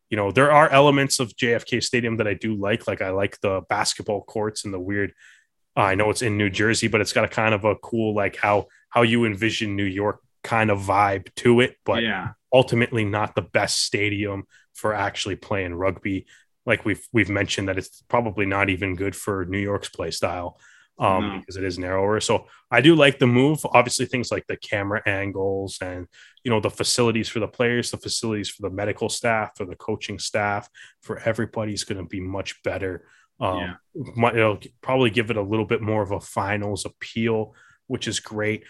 you know, there are elements of JFK Stadium that I do like. Like I like the basketball courts and the weird uh, I know it's in New Jersey, but it's got a kind of a cool like how how you envision New York kind of vibe to it, but yeah. ultimately not the best stadium for actually playing rugby. Like we've we've mentioned that it's probably not even good for New York's play style um, no. because it is narrower. So I do like the move. Obviously, things like the camera angles and you know the facilities for the players, the facilities for the medical staff, for the coaching staff, for everybody's going to be much better um, yeah. might, it'll probably give it a little bit more of a finals appeal, which is great.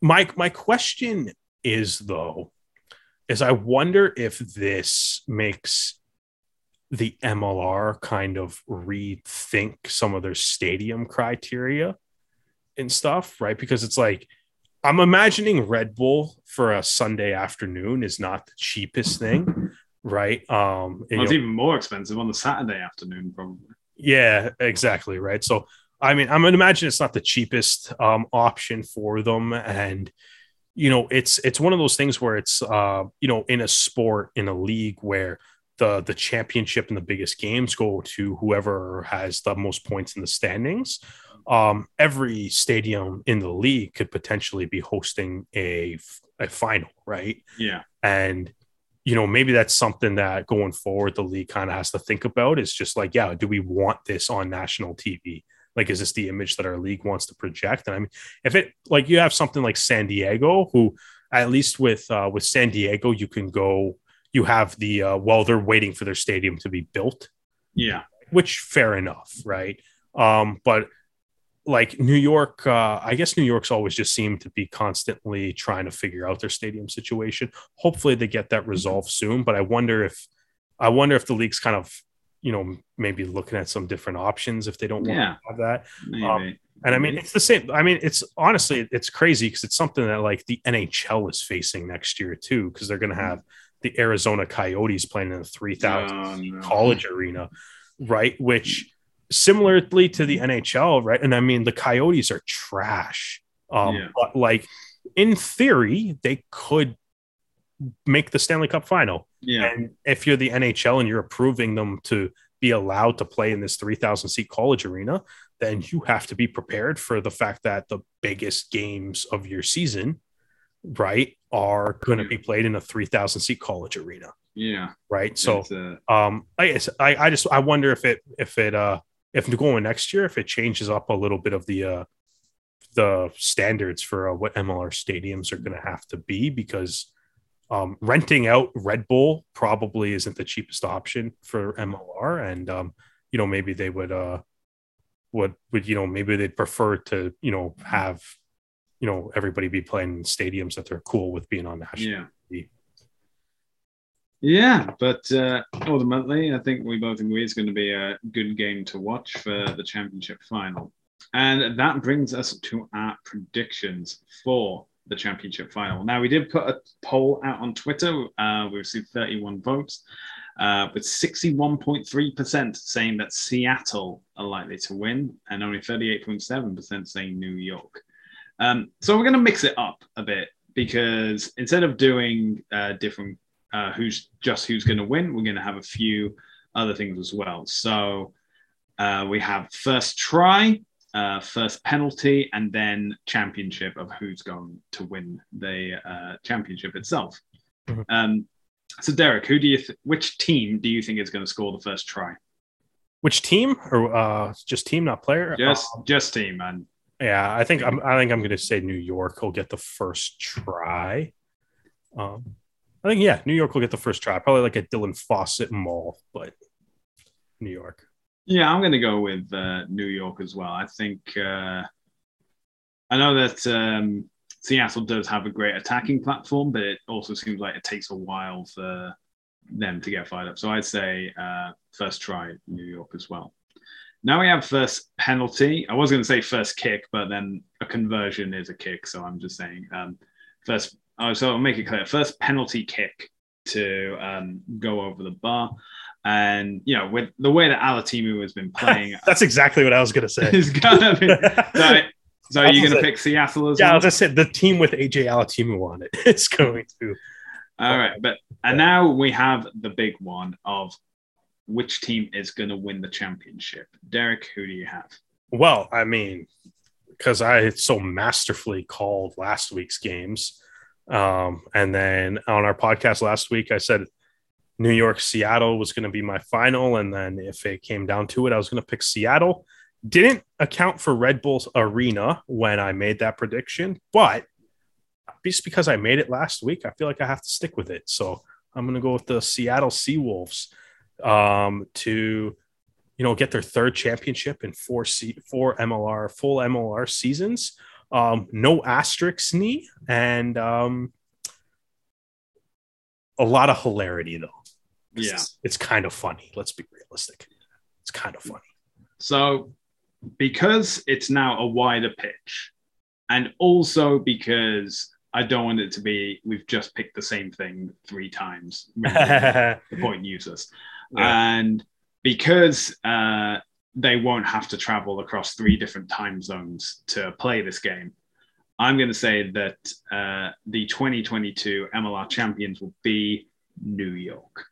My my question is though, is I wonder if this makes the MLR kind of rethink some of their stadium criteria and stuff, right? Because it's like I'm imagining Red Bull for a Sunday afternoon is not the cheapest thing, right? Um, well, it's even more expensive on the Saturday afternoon, probably. Yeah, exactly. Right. So, I mean, I'm gonna imagine it's not the cheapest um, option for them, and you know, it's it's one of those things where it's uh, you know, in a sport in a league where the the championship and the biggest games go to whoever has the most points in the standings. Um, every stadium in the league could potentially be hosting a a final, right? Yeah, and you know, maybe that's something that going forward the league kind of has to think about. Is just like, yeah, do we want this on national TV? Like, is this the image that our league wants to project? And I mean, if it like you have something like San Diego, who at least with uh, with San Diego, you can go. You have the uh, well, they're waiting for their stadium to be built. Yeah, which fair enough, right? Um, but like New York, uh, I guess New York's always just seemed to be constantly trying to figure out their stadium situation. Hopefully, they get that resolved soon. But I wonder if, I wonder if the league's kind of, you know, maybe looking at some different options if they don't want yeah, to have that. Um, and I mean, it's the same. I mean, it's honestly, it's crazy because it's something that like the NHL is facing next year too, because they're going to mm-hmm. The Arizona Coyotes playing in three thousand oh, no. college arena, right? Which similarly to the NHL, right? And I mean, the Coyotes are trash. Um, yeah. But like in theory, they could make the Stanley Cup final. Yeah. And if you're the NHL and you're approving them to be allowed to play in this 3,000 seat college arena, then you have to be prepared for the fact that the biggest games of your season, right, are going to be played in a 3,000 seat college arena. Yeah. Right. So, uh, um, I, I, I just, I wonder if it, if it, uh, if going next year, if it changes up a little bit of the, uh, the standards for uh, what MLR stadiums are going to have to be because um, renting out Red Bull probably isn't the cheapest option for MLR, and um, you know maybe they would uh, would would you know maybe they'd prefer to you know have you know everybody be playing in stadiums that they're cool with being on national yeah. TV. Yeah, but uh, ultimately, I think we both agree it's going to be a good game to watch for the championship final. And that brings us to our predictions for the championship final. Now, we did put a poll out on Twitter. Uh, we received 31 votes, uh, with 61.3% saying that Seattle are likely to win, and only 38.7% saying New York. Um, so we're going to mix it up a bit because instead of doing uh, different uh, who's just who's going to win, we're going to have a few other things as well. So uh, we have first try, uh, first penalty, and then championship of who's going to win the uh, championship itself. Mhm. Um, so, Derek, who do you th- which team do you think is going to score the first try? Which team or uh, just team, not player? Just, Uh, just team, man. Yeah, I think I'm. I think I'm going to say New York will get the first try. Um, I think yeah, New York will get the first try. Probably like a Dylan Fawcett maul, but New York. Yeah, I'm going to go with uh, New York as well. I think uh, I know that um, Seattle does have a great attacking platform, but it also seems like it takes a while for them to get fired up. So I'd say uh, first try New York as well. Now we have first penalty. I was going to say first kick, but then a conversion is a kick. So I'm just saying um, first. Oh, so I'll make it clear. First penalty kick to um, go over the bar. And you know, with the way that Alatimu has been playing, (laughs) That's exactly what I was going to say. (laughs) it's gonna be. (laughs) So, so was you're gonna gonna pick Seattle as yeah, well. as I said, the team with AJ Alatimu on it, it's going to. All right, but and now we have the big one of which team is gonna win the championship. Derek, who do you have? Well, I mean, because I so masterfully called last week's games. Um, and then on our podcast last week, I said New York, Seattle was going to be my final. And then if it came down to it, I was going to pick Seattle. Didn't account for Red Bull's arena when I made that prediction, but just because I made it last week, I feel like I have to stick with it. So I'm going to go with the Seattle Seawolves um, to you know, get their third championship in four C- four MLR full MLR seasons. Um, no asterisks knee and um, a lot of hilarity though. Yeah. It's, it's kind of funny. Let's be realistic. It's kind of funny. So because it's now a wider pitch, and also because I don't want it to be we've just picked the same thing three times. (laughs) the point useless. Yeah. And because uh, they won't have to travel across three different time zones to play this game, I'm going to say that uh, the 2022 MLR champions will be New York.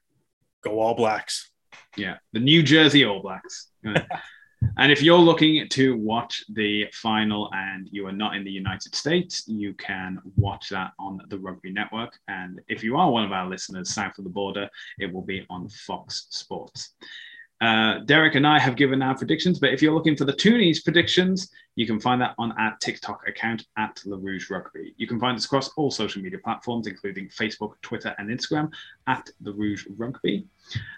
Go All Blacks. Yeah, the New Jersey All Blacks. (laughs) (laughs) and if you're looking to watch the final and you are not in the United States, you can watch that on the Rugby Network. And if you are one of our listeners south of the border, it will be on Fox Sports. Uh, Derek and I have given our predictions, but if you're looking for the Toonies predictions, you can find that on our TikTok account at LaRouge Rugby. You can find us across all social media platforms, including Facebook, Twitter, and Instagram at The Rouge Rugby.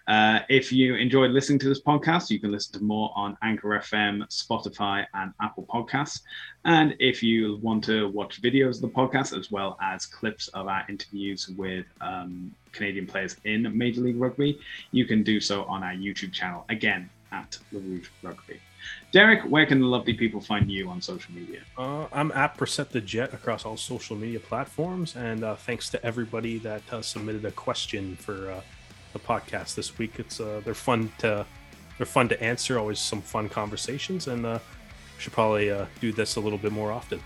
Uh, if you enjoyed listening to this podcast, you can listen to more on Anchor FM, Spotify, and Apple Podcasts. And if you want to watch videos of the podcast as well as clips of our interviews with um, Canadian players in Major League Rugby, you can do so on our YouTube channel, again at LaRouge Rugby. Derek, where can the lovely people find you on social media? Uh, I'm at Percent the Jet across all social media platforms, and uh, thanks to everybody that uh, submitted a question for uh, the podcast this week. It's uh, they're fun to they're fun to answer. Always some fun conversations, and uh, should probably do this a little bit more often.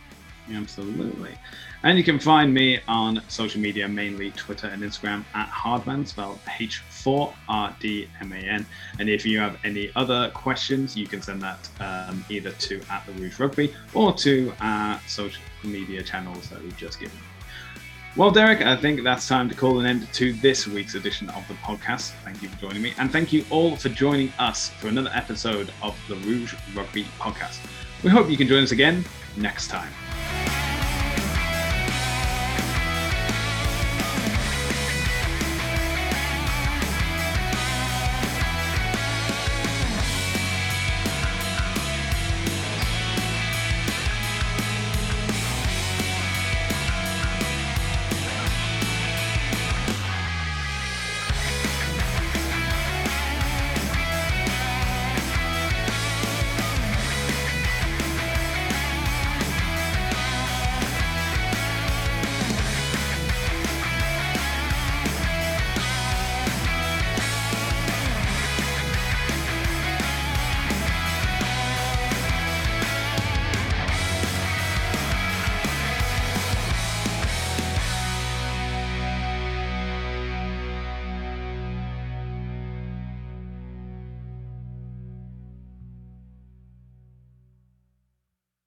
Absolutely. And you can find me on social media, mainly Twitter and Instagram at Hardman, spelled H4RDMAN. And if you have any other questions, you can send that um, either to at the Rouge Rugby or to our social media channels that we've just given. Well, Derek, I think that's time to call an end to this week's edition of the podcast. Thank you for joining me. And thank you all for joining us for another episode of the Rouge Rugby podcast. We hope you can join us again next time.